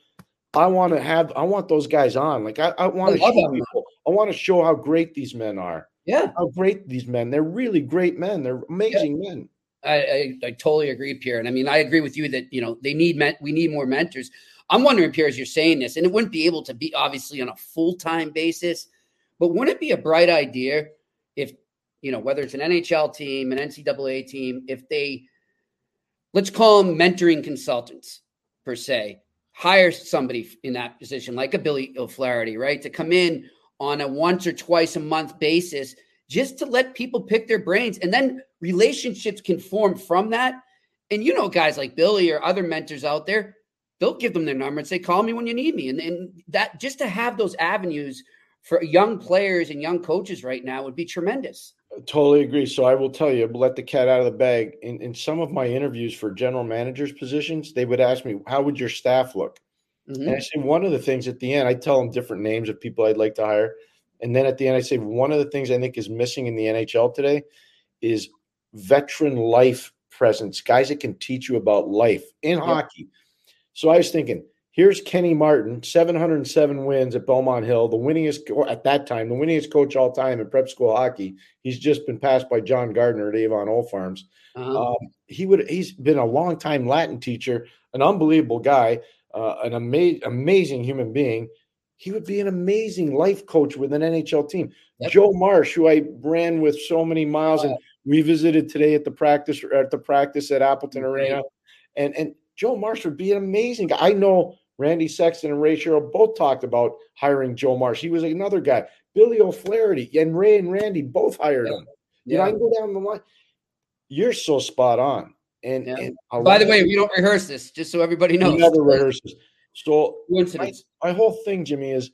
I want to have I want those guys on. Like I, I want to show people. I want to show how great these men are. Yeah. How great these men. They're really great men. They're amazing yeah. men. I, I, I, totally agree, Pierre. And I mean, I agree with you that you know they need men, we need more mentors. I'm wondering, Pierre, as you're saying this, and it wouldn't be able to be obviously on a full time basis, but wouldn't it be a bright idea if you know whether it's an NHL team, an NCAA team, if they let's call them mentoring consultants per se, hire somebody in that position, like a Billy O'Flaherty, right, to come in on a once or twice a month basis just to let people pick their brains. And then relationships can form from that. And you know, guys like Billy or other mentors out there, they'll give them their number and say, call me when you need me. And, and that just to have those avenues for young players and young coaches right now would be tremendous. Totally agree. So I will tell you, let the cat out of the bag. In in some of my interviews for general managers positions, they would ask me, "How would your staff look?" Mhm. And I say one of the things at the end, I tell them different names of people I'd like to hire, and then at the end, I say one of the things I think is missing in the NHL today is veteran life presence, guys that can teach you about life in hockey. So I was thinking, here's Kenny Martin, 707 wins at Belmont Hill, the winningest at that time, the winningest coach all time in prep school hockey. He's just been passed by John Gardner at Avon Old Farms. Uh-huh. Um, he would he's been a long time Latin teacher, an unbelievable guy, uh, an ama- amazing human being. He would be an amazing life coach with an NHL team. Yep. Joe Marsh, who I ran with so many miles, and we visited today at the practice at the practice at Appleton Great. Arena, and and Joe Marsh would be an amazing guy. I know Randy Sexton and Ray Shero both talked about hiring Joe Marsh. He was another guy. Billy O'Flaherty and Ray and Randy both hired Yeah. him. You know, I can go down the line. You're so spot on. And, Yeah. and By the way, we don't rehearse this, just so everybody knows. never rehearses. So my, my whole thing, Jimmy, is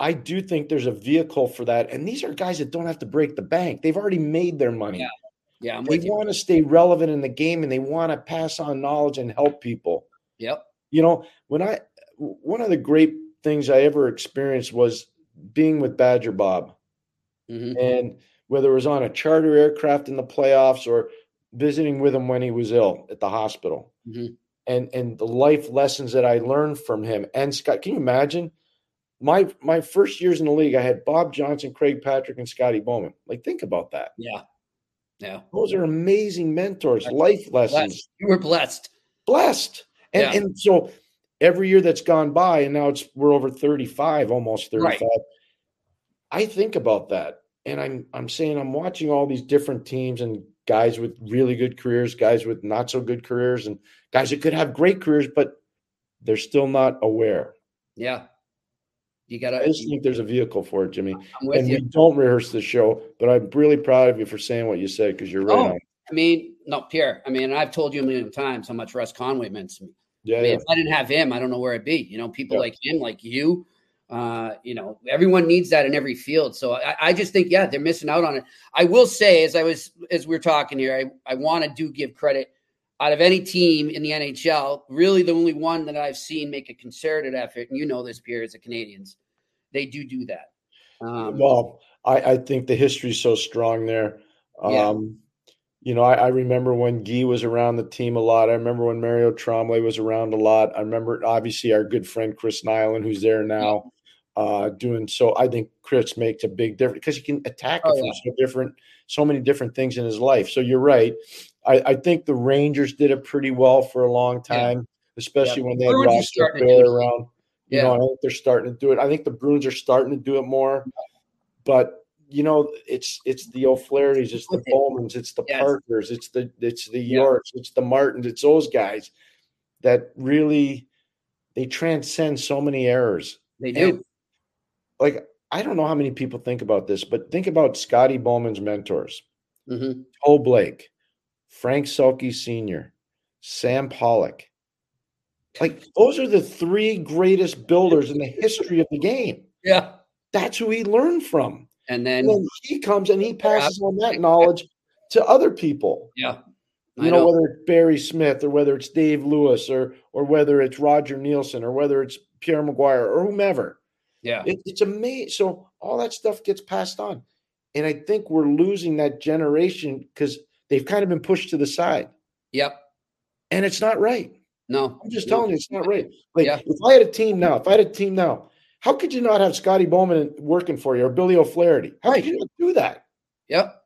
I do think there's a vehicle for that. And these are guys that don't have to break the bank. They've already made their money. Yeah, Yeah, I'm They want to stay relevant in the game and they want to pass on knowledge and help people. Yep. You know, when I one of the great things I ever experienced was being with Badger Bob. hmm And whether it was on a charter aircraft in the playoffs or visiting with him when he was ill at the hospital. Mhm. And and the life lessons that I learned from him. And Scott, can you imagine? My my first years in the league, I had Bob Johnson, Craig Patrick, and Scotty Bowman. Like, think about that. Yeah. Yeah. Those are amazing mentors, Right. life lessons. Blessed. You were blessed. Blessed. And Yeah. and so every year that's gone by, and now it's we're over 35, almost 35. Right. I think about that. And I'm I'm saying I'm watching all these different teams and guys with really good careers, guys with not so good careers, and guys that could have great careers, but they're still not aware. Yeah. You I gotta. I just think there's a vehicle for it, Jimmy. I'm with And you. we don't rehearse the show, but I'm really proud of you for saying what you said because you're right Oh. I mean, no, Pierre. I mean, I've told you a million times how much Russ Conway meant to me. Yeah, I mean, yeah. if I didn't have him, I don't know where I'd be. You know, people Yeah. like him, like you, uh, you know, everyone needs that in every field. So I, I just think, yeah, they're missing out on it. I will say, as I was, as we are talking here, I, I want to do give credit out of any team in the NHL. Really, the only one that I've seen make a concerted effort, and you know this, Pierre, is the Canadiens. They do do that. Um, Well, I, I think the history's so strong there. Um, Yeah. You know, I, I remember when Guy was around the team a lot. I remember when Mario Tremblay was around a lot. I remember obviously our good friend Chris Nilan, who's there now, uh, doing so. I think Chris makes a big difference because he can attack it Oh, from yeah. so different, so many different things in his life. So you're right. I, I think the Rangers did it pretty well for a long Yeah. time, especially Yeah. when they had Bruins are Ross Bear around. You Yeah. know, I think they're starting to do it. I think the Bruins are starting to do it more. But you know, it's it's the O'Flahertys, it's the. Bowmans, it's the Yes. Parkers, it's the it's the Yeah. Yorks, it's the Martins, it's those guys that really they transcend so many errors. they do. And, like I don't know how many people think about this, but think about Scotty Bowman's mentors: hmm Toe Blake, Frank Selke Sr., Sam Pollock. Like those are the three greatest builders in the history of the game. Yeah. That's who he learned from. And And then, then he comes and he passes on that knowledge to other people. yeah. I You know, whether it's Barry Smith or whether it's Dave Lewis or or whether it's Roger Neilson or whether it's Pierre McGuire or whomever. Yeah. It, it's amazing. So all that stuff gets passed on. And I think we're losing that generation because they've kind of been pushed to the side. Yep. And it's not right. No. I'm just No. telling you, it's not right. Like Yeah. if I had a team now, if I had a team now, how could you not have Scotty Bowman working for you or Billy O'Flaherty? How Right. could you not do that? Yep.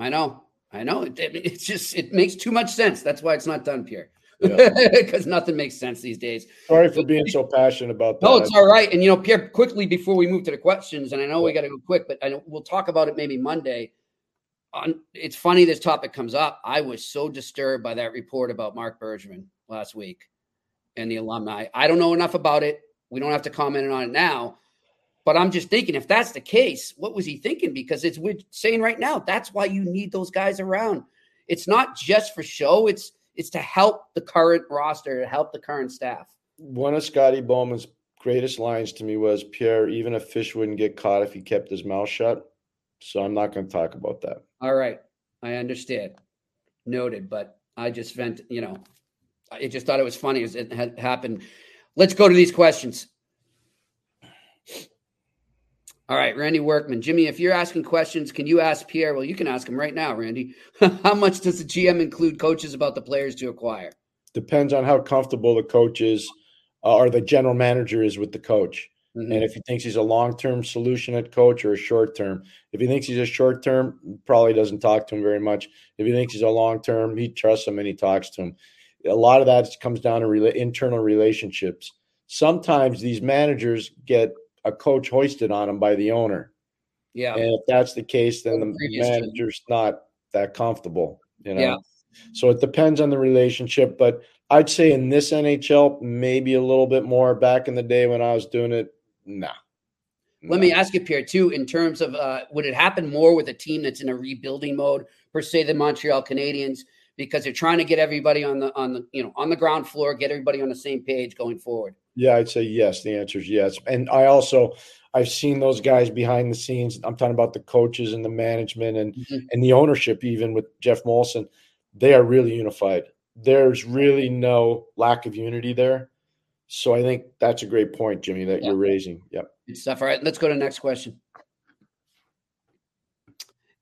I know. I know. It, it- it's just it makes too much sense. That's why it's not done, Pierre. Because nothing makes sense these days. Sorry for being so passionate about that. No, it's all right. And you know, Pierre, quickly before we move to the questions, and I know we got to go quick, but I know we'll talk about it maybe Monday. On it's funny this topic comes up. I was so disturbed by that report about Mark Bergman last week and the alumni. I don't know enough about it. We don't have to comment on it now. But I'm just thinking, if that's the case, what was he thinking? Because it's we're saying right now, that's why you need those guys around. It's not just for show. It's it's to help the current roster, to help the current staff. One of Scotty Bowman's greatest lines to me was Pierre, even a fish wouldn't get caught if he kept his mouth shut. So I'm not going to talk about that. All right. I understand. Noted. But I just vent, you know, I just thought it was funny as it had happened. Let's go to these questions. All right, Randy Workman. Jimmy, if you're asking questions, can you ask Pierre? Well, you can ask him right now, Randy. how much does the GM include coaches about the players to acquire? Depends on how comfortable the coach is uh, or the general manager is with the coach. Mhm. And if he thinks he's a long term solution at coach or a short term, if he thinks he's a short term, probably doesn't talk to him very much. If he thinks he's a long term, he trusts him and he talks to him. A lot of that comes down to rela- internal relationships. Sometimes these managers get a coach hoisted on them by the owner. yeah. And if that's the case, then the manager's not that comfortable, you know. Yeah. So it depends on the relationship, but I'd say in this NHL, maybe a little bit more. Back in the day when I was doing it, nah. Let me ask you, Pierre, too, in terms of uh, would it happen more with a team that's in a rebuilding mode, per se, the Montreal Canadiens, because they're trying to get everybody on the on the you know on the ground floor, get everybody on the same page going forward. Yeah, I'd say yes. The answer is yes. And I also I've seen those guys behind the scenes. I'm talking about the coaches and the management and Mhm. and the ownership, even with Geoff Molson. They are really unified. There's really no lack of unity there. So I think that's a great point, Jimmy, that Yeah. you're raising. Yep. Good stuff. All right, let's go to the next question.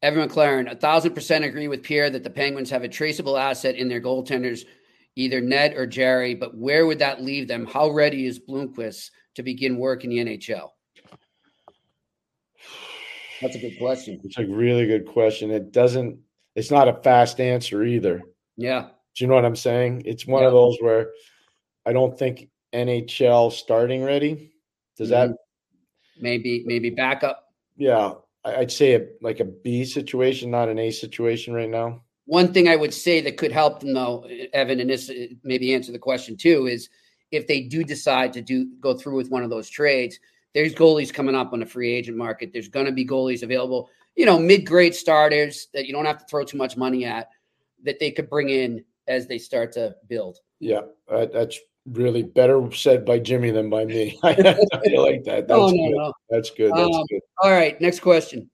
Evan McLaren, a thousand percent agree with Pierre that the Penguins have a traceable asset in their goaltenders, either Ned or Jarry. But where would that leave them? How ready is Blomqvist to begin work in the NHL? That's a good question. It's a really good question. It doesn't, it's not a fast answer either. Yeah, Do you know what I'm saying? It's one Yeah. of those where I don't think NHL starting ready. Does that, maybe maybe backup. yeah, I'd say a, like a B situation, not an A situation right now. One thing I would say that could help them, though, Evan, and this uh, maybe answer the question too, is if they do decide to do go through with one of those trades, there's goalies coming up on the free agent market. There's going to be goalies available, you know, mid-grade starters that you don't have to throw too much money at that they could bring in as they start to build. Yeah, uh, that's really better said by Jimmy than by me. I like that. That's oh no, good. no. That's good. That's Um, good. All right, next question.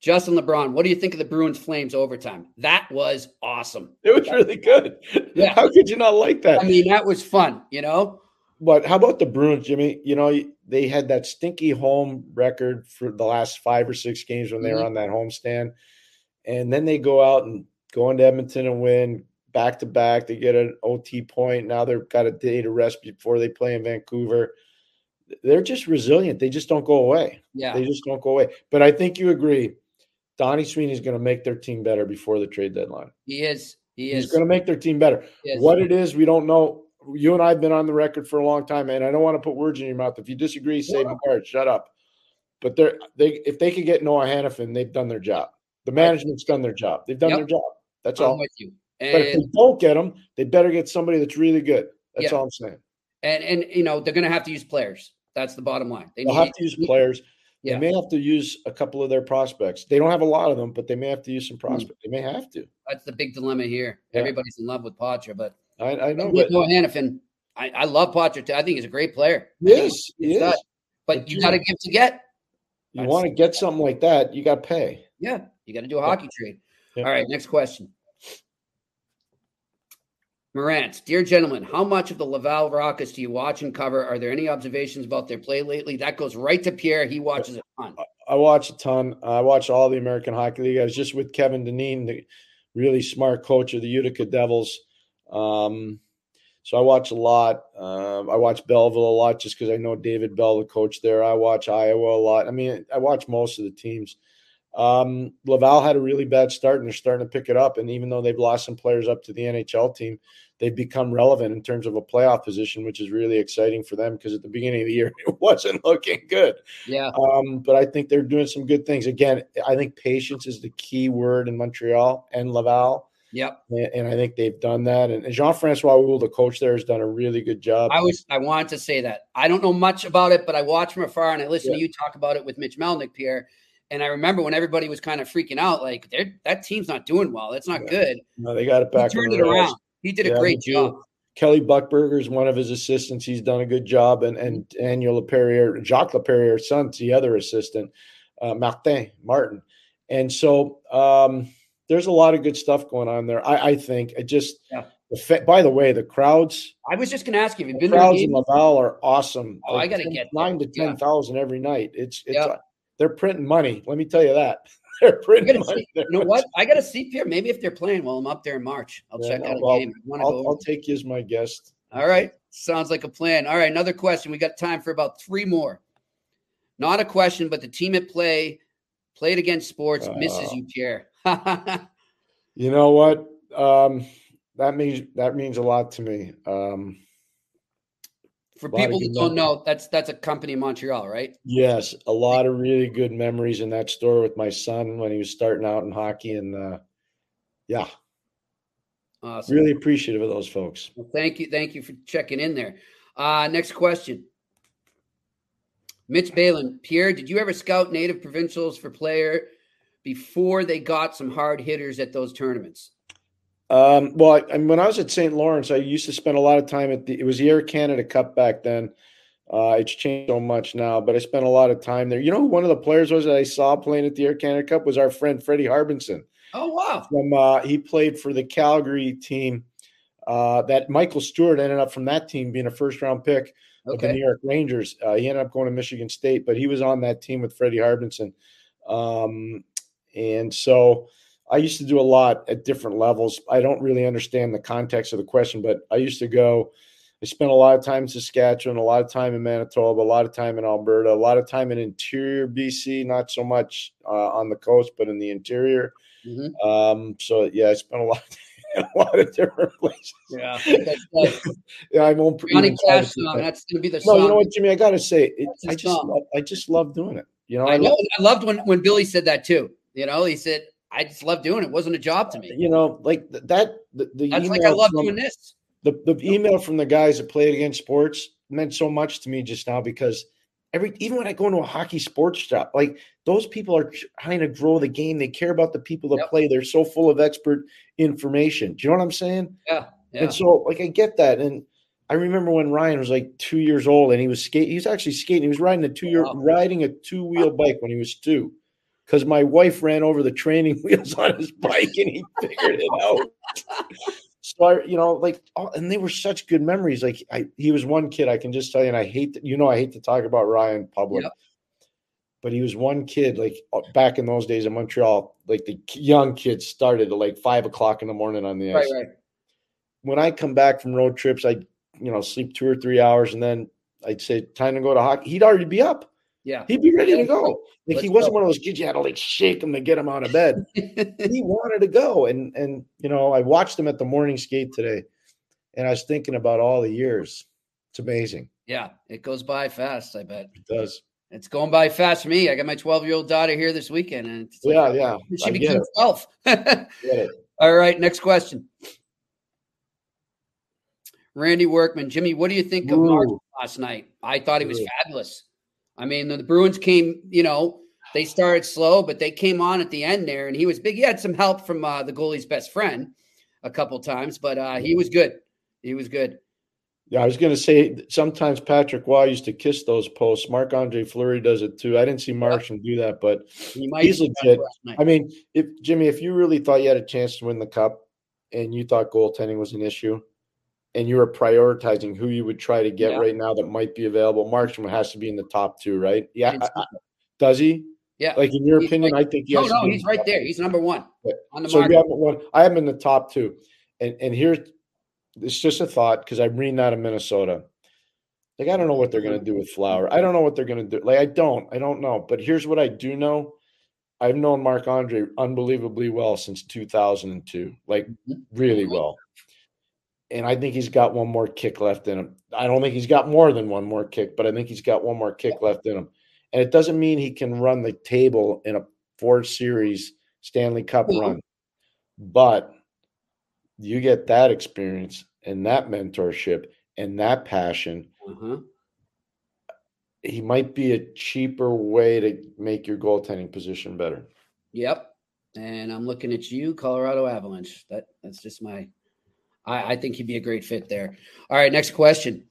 Justin LeBron, what do you think of the Bruins Flames overtime? That was awesome. It was really good. Yeah. How could you not like that? I mean, that was fun, you know? But how about the Bruins, Jimmy? You know, they had that stinky home record for the last five or six games when they were Mhm. on that homestand. And then they go out and go into Edmonton and win back to back. They get an OT point. Now they've got a day to rest before they play in Vancouver. They're just resilient. They just don't go away. Yeah. They just don't go away. But I think you agree. Donnie is going to make their team better before the trade deadline. He is. He He's is. going to make their team better. What it is, we don't know. You and I have been on the record for a long time, and I don't want to put words in your mouth. If you disagree, say No. McGuire, shut up. But they're they if they could get Noah Hanifin, they've done their job. The management's done their job. They've done Yep. their job. That's I'm all. with you. But if And, they don't get them, they better get somebody that's really good. That's Yeah. all I'm saying. and and you know they're going to have to use players. That's the bottom line. They They'll have to use players. Yeah. They may have to use a couple of their prospects. They don't have a lot of them, but they may have to use some Hmm. prospects. They may have to. That's the big dilemma here. Yeah. Everybody's in love with Potter, but I, I know, but Noah Hanifin, I, I love Potter. Too. I think he's a great player. I He is. he's He a stud. is. But But you got to give to get. you want to get something like that, you got to pay. Yeah, you got to do a Yeah. hockey trade. All right, next question. Morant, dear gentlemen, how much of the Laval Rockets do you watch and cover? Are there any observations about their play lately? That goes right to Pierre. He watches a ton. I watch a ton. I watch all the American Hockey League. I was just with Kevin Dineen, the really smart coach of the Utica Devils. Um, so I watch a lot. Um, I watch Belleville a lot just because I know David Bell, the coach there. I watch Iowa a lot. I mean, I watch most of the teams. Um, Laval had a really bad start, and they're starting to pick it up. And even though they've lost some players up to the NHL team, they've become relevant in terms of a playoff position, which is really exciting for them because at the beginning of the year it wasn't looking good. Yeah, Um, but I think they're doing some good things. Again, I think patience is the key word in Montreal and Laval, yep. and, I think they've done that. And Jean Francois Houle, the coach there, has done a really good job. I was I wanted to say that. I don't know much about it, but I watch from afar and I listen to you talk about it with Mitch Melnick, Pierre. And I remember when everybody was kind of freaking out, like that team's not doing well. That's not Yeah. good. No, they got it back. he turned it around. He did a great job. Kelly Buchberger is one of his assistants. He's done a good job, and and Daniel Laperriere, Jacques Laperriere, son's the other assistant. uh, Martin Martin, and so um, there's a lot of good stuff going on there. I, I think it just. Yeah. By the way, the crowds. I was just going to ask you, have you The been crowds in Laval are awesome. Oh, I gotta get there. nine to Yeah. ten thousand every night. It's it's Yeah. They're printing money. Let me tell you that they're printing money. see, you know what? I got to see here. Maybe if they're playing while I'm up there in March, I'll Yeah, check out a game. I'll, go I'll take you as my guest. All right. Sounds like a plan. All right. Another question. We got time for about three more. Not a question, but the team at play played against sports misses Uh. you, Pierre. You know what? Um, that means that means a lot to me. Um, for people who don't memories. know, that's that's a company in Montreal, right? yes, a lot of really good memories in that store with my son when he was starting out in hockey, and uh, yeah, Awesome. really appreciative of those folks. Well, thank you. Thank you for checking in there. Uh, next question. Mitch Balin, Pierre, did you ever scout native provincials for player before they got some hard hitters at those tournaments? Um, well, I, I- when I was at St. Lawrence, I used to spend a lot of time at the. It was the Air Canada Cup back then. Uh, it's changed so much now, but I spent a lot of time there. You know, who one of the players was that I saw playing at the Air Canada Cup was our friend Freddie Harbinson. Oh wow. From uh, he played for the Calgary team. Uh, that Michael Stewart ended up from that team being a first round pick with the New York Rangers. Uh, he ended up going to Michigan State, but he was on that team with Freddie Harbinson. Um, and so I used to do a lot at different levels. I don't really understand the context of the question, but I used to go. I spent a lot of time in Saskatchewan, a lot of time in Manitoba, a lot of time in Alberta, a lot of time in interior BC, not so much uh, on the coast, but in the interior. Mhm. Um, so yeah, I spent a lot, of, a lot of different places. Yeah. Yeah, I won't. Johnny even try to Cash song. that. That's gonna be the No, song. you know what, Jimmy? I got to say, it, I just, love, I just love doing it. You know, I know. love- I loved when when Billy said that too. You know, he said, "I just love doing it. It wasn't a job to me." you know, like that. The, the That's email like I love from, doing this. the the email from the guys that played against sports meant so much to me just now because every even when I go into a hockey sports shop, like those people are trying to grow the game. They care about the people that Yep. play. They're so full of expert information. Do you know what I'm saying? Yeah. Yeah. And so, like, I get that. And I remember when Ryan was like two years old and he was skating. He was actually skating. He was riding a two year Wow. riding a two wheel bike when he was two. Because my wife ran over the training wheels on his bike and he figured it out. so I, you know, like, oh, and they were such good memories. Like, I he was one kid I can just tell you, and I hate, to, you know, I hate to talk about Ryan public. Yep. But he was one kid, like uh, back in those days in Montreal, like the young kids started at like five o'clock in the morning on the ice right. Right. when I come back from road trips, I you know sleep two or three hours, and then I'd say time to go to hockey. He'd already be up. Yeah. He'd be ready to go. Like Let's he wasn't go. one of those kids you had to like shake him to get him out of bed. he wanted to go, and and you know I watched him at the morning skate today, and I was thinking about all the years. It's amazing. yeah. It goes by fast. I bet It does. it's going by fast for me. I got my 12 year old daughter here this weekend, and it's like, Yeah, yeah. she became it. 12. Get it. All right. Next question. Randy Workman, Jimmy, what do you think of Mark last night? I thought he was Ooh. fabulous. I mean, the Bruins came, you know, they started slow, but they came on at the end there, and he was big. He had some help from uh, the goalie's best friend a couple times, but uh, he was good. He was good. Yeah, I was going to say sometimes Patrick Roy used to kiss those posts. Marc Andre Fleury does it too. I didn't see Martian do that, but He might He's legit. I mean, if Jimmy, if you really thought you had a chance to win the cup and you thought goaltending was an issue and you were prioritizing who you would try to get Yeah. right now that might be available, Markstrom has to be in the top two, right? Yeah. I- I- does he? yeah. Like in your He's opinion, like- I think he no, no, he's right there. He's number one Yeah. on the So market. one. I am in the top two, and and here's it's just a thought because I'm reading out of Minnesota. Like I don't know what they're gonna do with Flower. I don't know what they're gonna do. Like I don't. I don't know. But here's what I do know. I've known Marc Andre unbelievably well since 2002. Like Mhm. really well. And I think he's got one more kick left in him. I don't think he's got more than one more kick, but I think he's got one more kick left in him. And it doesn't mean he can run the table in a four series Stanley Cup No. run. But you get that experience and that mentorship and that passion. Uh-huh. He might be a cheaper way to make your goaltending position better. Yep. And I'm looking at you, Colorado Avalanche. That that's just my I, I think he'd be a great fit there. All right, next question.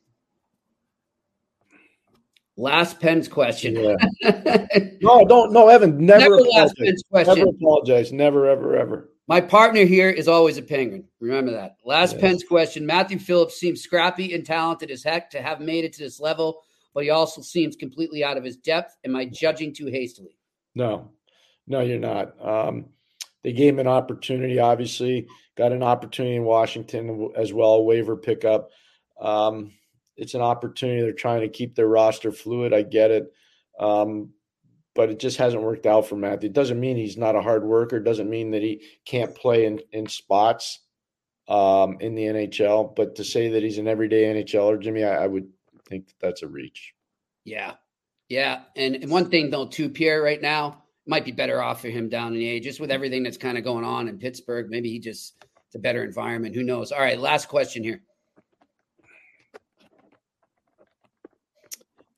Last Penn's question. Yeah. no, don't. No, Evan. Never, Never last. Penn's question. Never apologize. Never, ever, ever. My partner here is always a penguin. Remember that. Last Yes. Penn's question. Matthew Phillips seems scrappy and talented as heck to have made it to this level, but he also seems completely out of his depth. Am I judging too hastily? No, no, you're not. Um, they gave him an opportunity. Obviously, got an opportunity in Washington as well, waiver pickup. Um, it's an opportunity. They're trying to keep their roster fluid. I get it, um, but it just hasn't worked out for Matthew. It doesn't mean he's not a hard worker. It doesn't mean that he can't play in in spots um, in the NHL. But to say that he's an everyday NHLer, Jimmy, I, I would think that that's a reach. Yeah. Yeah. And, one thing, though, too, Pierre, right now, might be better off for him down in the A, just with everything that's kind of going on in Pittsburgh. Maybe he just, it's a better environment. Who knows? All right. Last question here.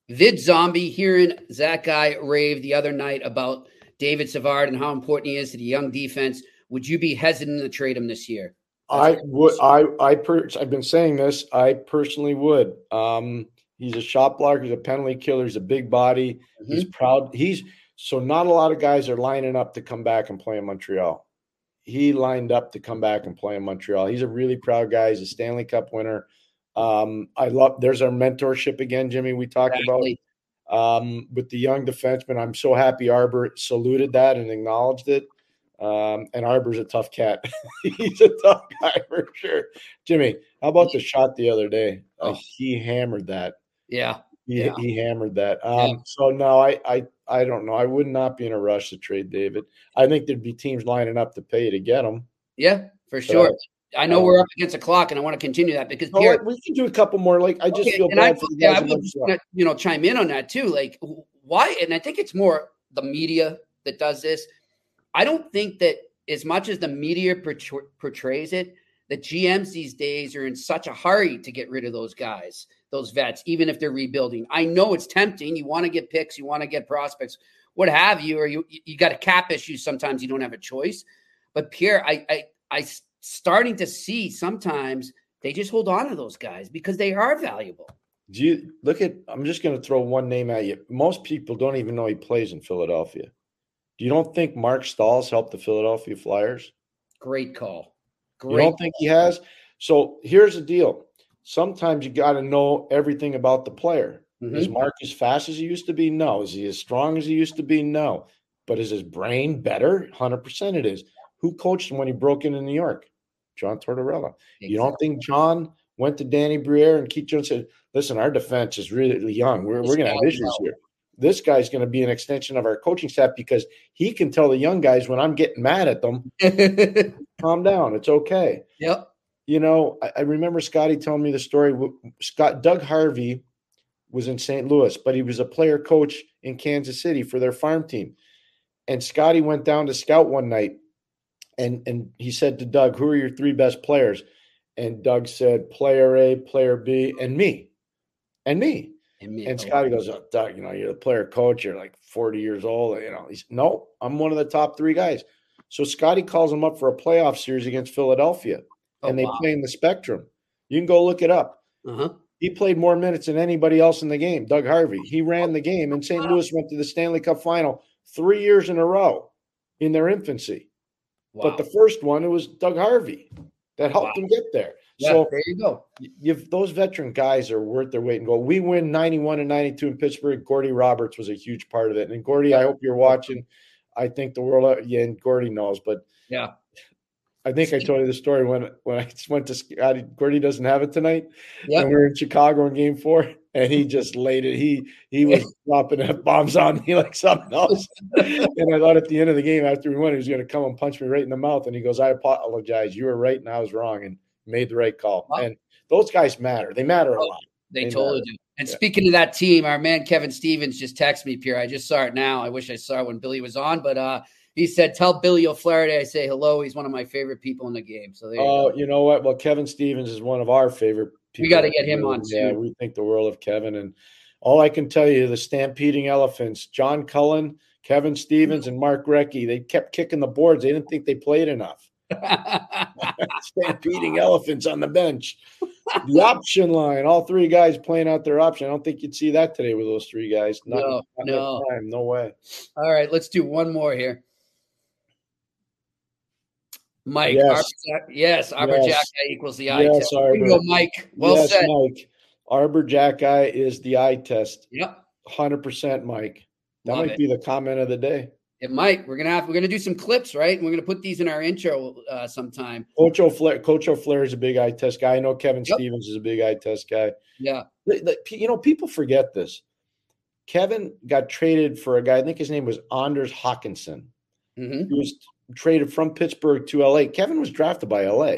Vid Zombie hearing Xhekaj rave the other night about David Savard and how important he is to the young defense. Would you be hesitant to trade him this year? I would. I I per, I've been saying this. I personally would. Um, he's a shot blocker. He's a penalty killer. He's a big body. He's proud. He's so not a lot of guys are lining up to come back and play in Montreal. He lined up to come back and play in Montreal. He's a really proud guy. He's a Stanley Cup winner. Um, I love. There's our mentorship again, Jimmy. We talked Exactly. about um, with the young defenseman. I'm so happy Arber saluted that and acknowledged it. Um, and Arber's a tough cat. He's a tough guy for sure. Jimmy, how about the shot the other day? Uh, Oh. he hammered that. Yeah. He, Yeah. he hammered that. Um, Yeah. So no, I, I I don't know. I would not be in a rush to trade David. I think there'd be teams lining up to pay to get him. Yeah, for sure. I know um, we're up against the clock, and I want to continue that because No, Pierre, we can do a couple more. Like I just Okay, feel and I, bad for the yeah. I would just wanna, you know chime in on that too. Like why? And I think it's more the media that does this. I don't think that as much as the media portray- portrays it, the GMs these days are in such a hurry to get rid of those guys, those vets, even if they're rebuilding. I know it's tempting. You want to get picks, you want to get prospects, what have you, or you you got a cap issue. Sometimes you don't have a choice. But Pierre, I I I starting to see sometimes they just hold on to those guys because they are valuable. Do you look at? I'm just going to throw one name at you. Most people don't even know he plays in Philadelphia. Do you don't think Marc Staal's helped the Philadelphia Flyers? Great call. You don't think he has? So here's the deal. Sometimes you got to know everything about the player. Mhm. Is Mark as fast as he used to be? No. Is he as strong as he used to be? No. But is his brain better? 100% it is. Who coached him when he broke into New York? John Tortorella. You don't think John went to Danny Briere and Keith Jones said, listen, our defense is really young. We're, we're going to have issues will." here. This guy's going to be an extension of our coaching staff because he can tell the young guys when I'm getting mad at them, calm down. It's okay. yep. You know, I, I remember Scotty telling me the story. Scott Doug Harvey was in St. Louis, but he was a player coach in Kansas City for their farm team. And Scotty went down to scout one night and and he said to Doug, "Who are your three best players?" And Doug said, "Player A, player B, and me." And me. And, And oh, Scotty goes, oh, Doug, you know, you're the player coach. You're like 40 years old. You know, he's no, I'm one of the top three guys. So Scotty calls him up for a playoff series against Philadelphia, oh, and they wow. play in the Spectrum. You can go look it up. Uh-huh. He played more minutes than anybody else in the game. Doug Harvey. He ran the game, and St. Louis went to the Stanley Cup Final three years in a row in their infancy. Wow. But the first one, it was Doug Harvey that helped Wow. them get there. yeah, So there you go. you've those veteran guys are worth their weight in gold. We win 91 and 92 in Pittsburgh. Gordie Roberts was a huge part of it. And Gordie, I hope you're watching. I think the world, uh, yeah, and Gordie knows, but Yeah. I think I told you the story when when I went to. Gordie doesn't have it tonight, Yep. and we are in Chicago in Game Four, and he just laid it. He he was dropping F bombs on me like something else. and I thought at the end of the game, after we won, he was going to come and punch me right in the mouth. And he goes, "I apologize. You were right, and I was wrong, and made the right call." Wow. And those guys matter. They matter a Oh, lot. They They totally matter. do. And Yeah. speaking of that team, our man Kevin Stevens just texted me, Pierre. I just saw it now. I wish I saw it when Billy was on, but uh he said, Tell Billy O'Flaherty I say hello. He's one of my favorite people in the game. So there you Oh, you know what? Well, Kevin Stevens is one of our favorite We gotta get him on, Yeah, we think the world of Kevin. And all I can tell you, the stampeding elephants, John Cullen, Kevin Stevens, and Mark Recchi, they kept kicking the boards. They didn't think they played enough. stampeding elephants on the bench. the option line. All three guys playing out their option. I don't think you'd see that today with those three guys. Not, No, not no. time. no way. All right, let's do one more here. Mike, Yes. Arber Jack- yes, Arber Yes. Equals the eye Yes, test. Arber. Bingo, Mike. Well yes, said. Mike. Arber Xhekaj is the eye test. Yep, Hundred percent, Mike. That Love might it. be the comment of the day. it might. We're gonna have. We're gonna do some clips, right? And we're gonna put these in our intro uh, sometime. Coach O'Flair, Coach O'Flair is a big eye test guy. I know Kevin Yep. Stevens is a big eye test guy. Yeah. You know, people forget this. Kevin got traded for a guy. I think his name was Anders Hakansson. hmm He was traded from Pittsburgh to LA. Kevin was drafted by LA.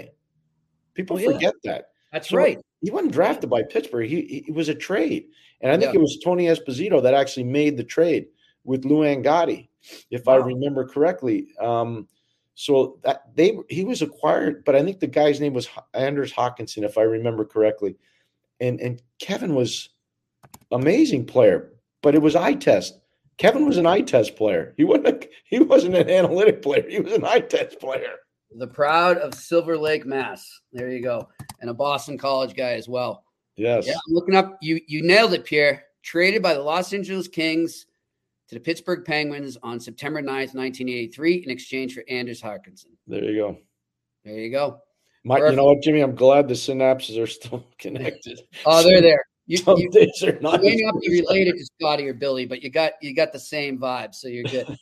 People Oh, yeah. forget that. That's So, right. He wasn't drafted by Pittsburgh. He, he was a trade, and I think Yeah. it was Tony Esposito that actually made the trade with Lou Angotti, if I remember correctly. Um, so that they he was acquired, but I think the guy's name was Anders Hakansson, if I remember correctly. And and Kevin was amazing player, but it was eye test. Kevin was an eye test player. He wasn't a, he wasn't an analytic player. He was an eye test player. The proud of Silver Lake, Mass. There you go, and a Boston College guy as well. Yes. Yeah, I'm looking up. You you nailed it, Pierre. Traded by the Los Angeles Kings to the Pittsburgh Penguins on September 9th, 1983, in exchange for Anders Hakansson. There you go. There you go. My, you know what, Jimmy? I'm glad the synapses are still connected. Oh, they're there. You, Some you, days are you not. may not be related to Scotty or Billy, but you got you got the same vibe, so you're good.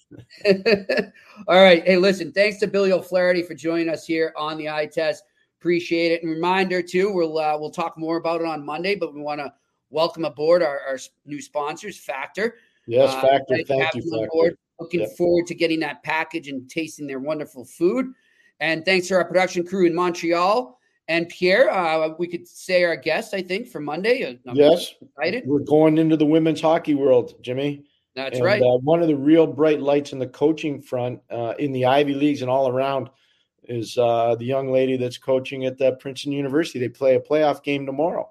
All right. Hey, listen, thanks to Billy O'Flaherty for joining us here on the eye test. Appreciate it. And reminder too, we'll uh, we'll talk more about it on Monday, but we want to welcome aboard our, our new sponsors, Factor. Yes, Uh, Factor. Thank you, Factor. Looking Yep. forward to getting that package and tasting their wonderful food. And thanks to our production crew in Montreal. And Pierre, uh, we could say our guest, I think, for Monday. Uh, I'm Yes, excited. we're going into the women's hockey world, Jimmy. That's and, right. Uh, one of the real bright lights in the coaching front, uh, in the Ivy leagues and all around, is uh, the young lady that's coaching at uh, Princeton University. They play a playoff game tomorrow,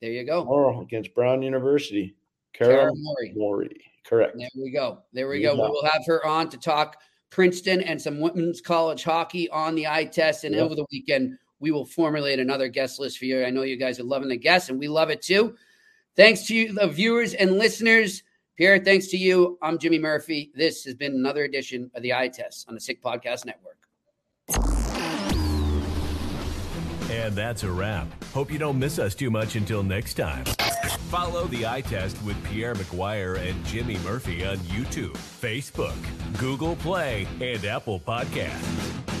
there you go. tomorrow against Brown University. Morey. Morey, correct. There we go. There we go. We will have her on to talk Princeton and some women's college hockey on the eye test. And Yep. over the weekend, we will formulate another guest list for you. I know you guys are loving the guests, and we love it too. Thanks to you, the viewers and listeners. Pierre, thanks to you. I'm Jimmy Murphy. This has been another edition of the Eye Test on the Sick Podcast Network. And that's a wrap. Hope you don't miss us too much until next time. Follow the eye test with Pierre McGuire and Jimmy Murphy on YouTube, Facebook, Google Play, and Apple Podcasts.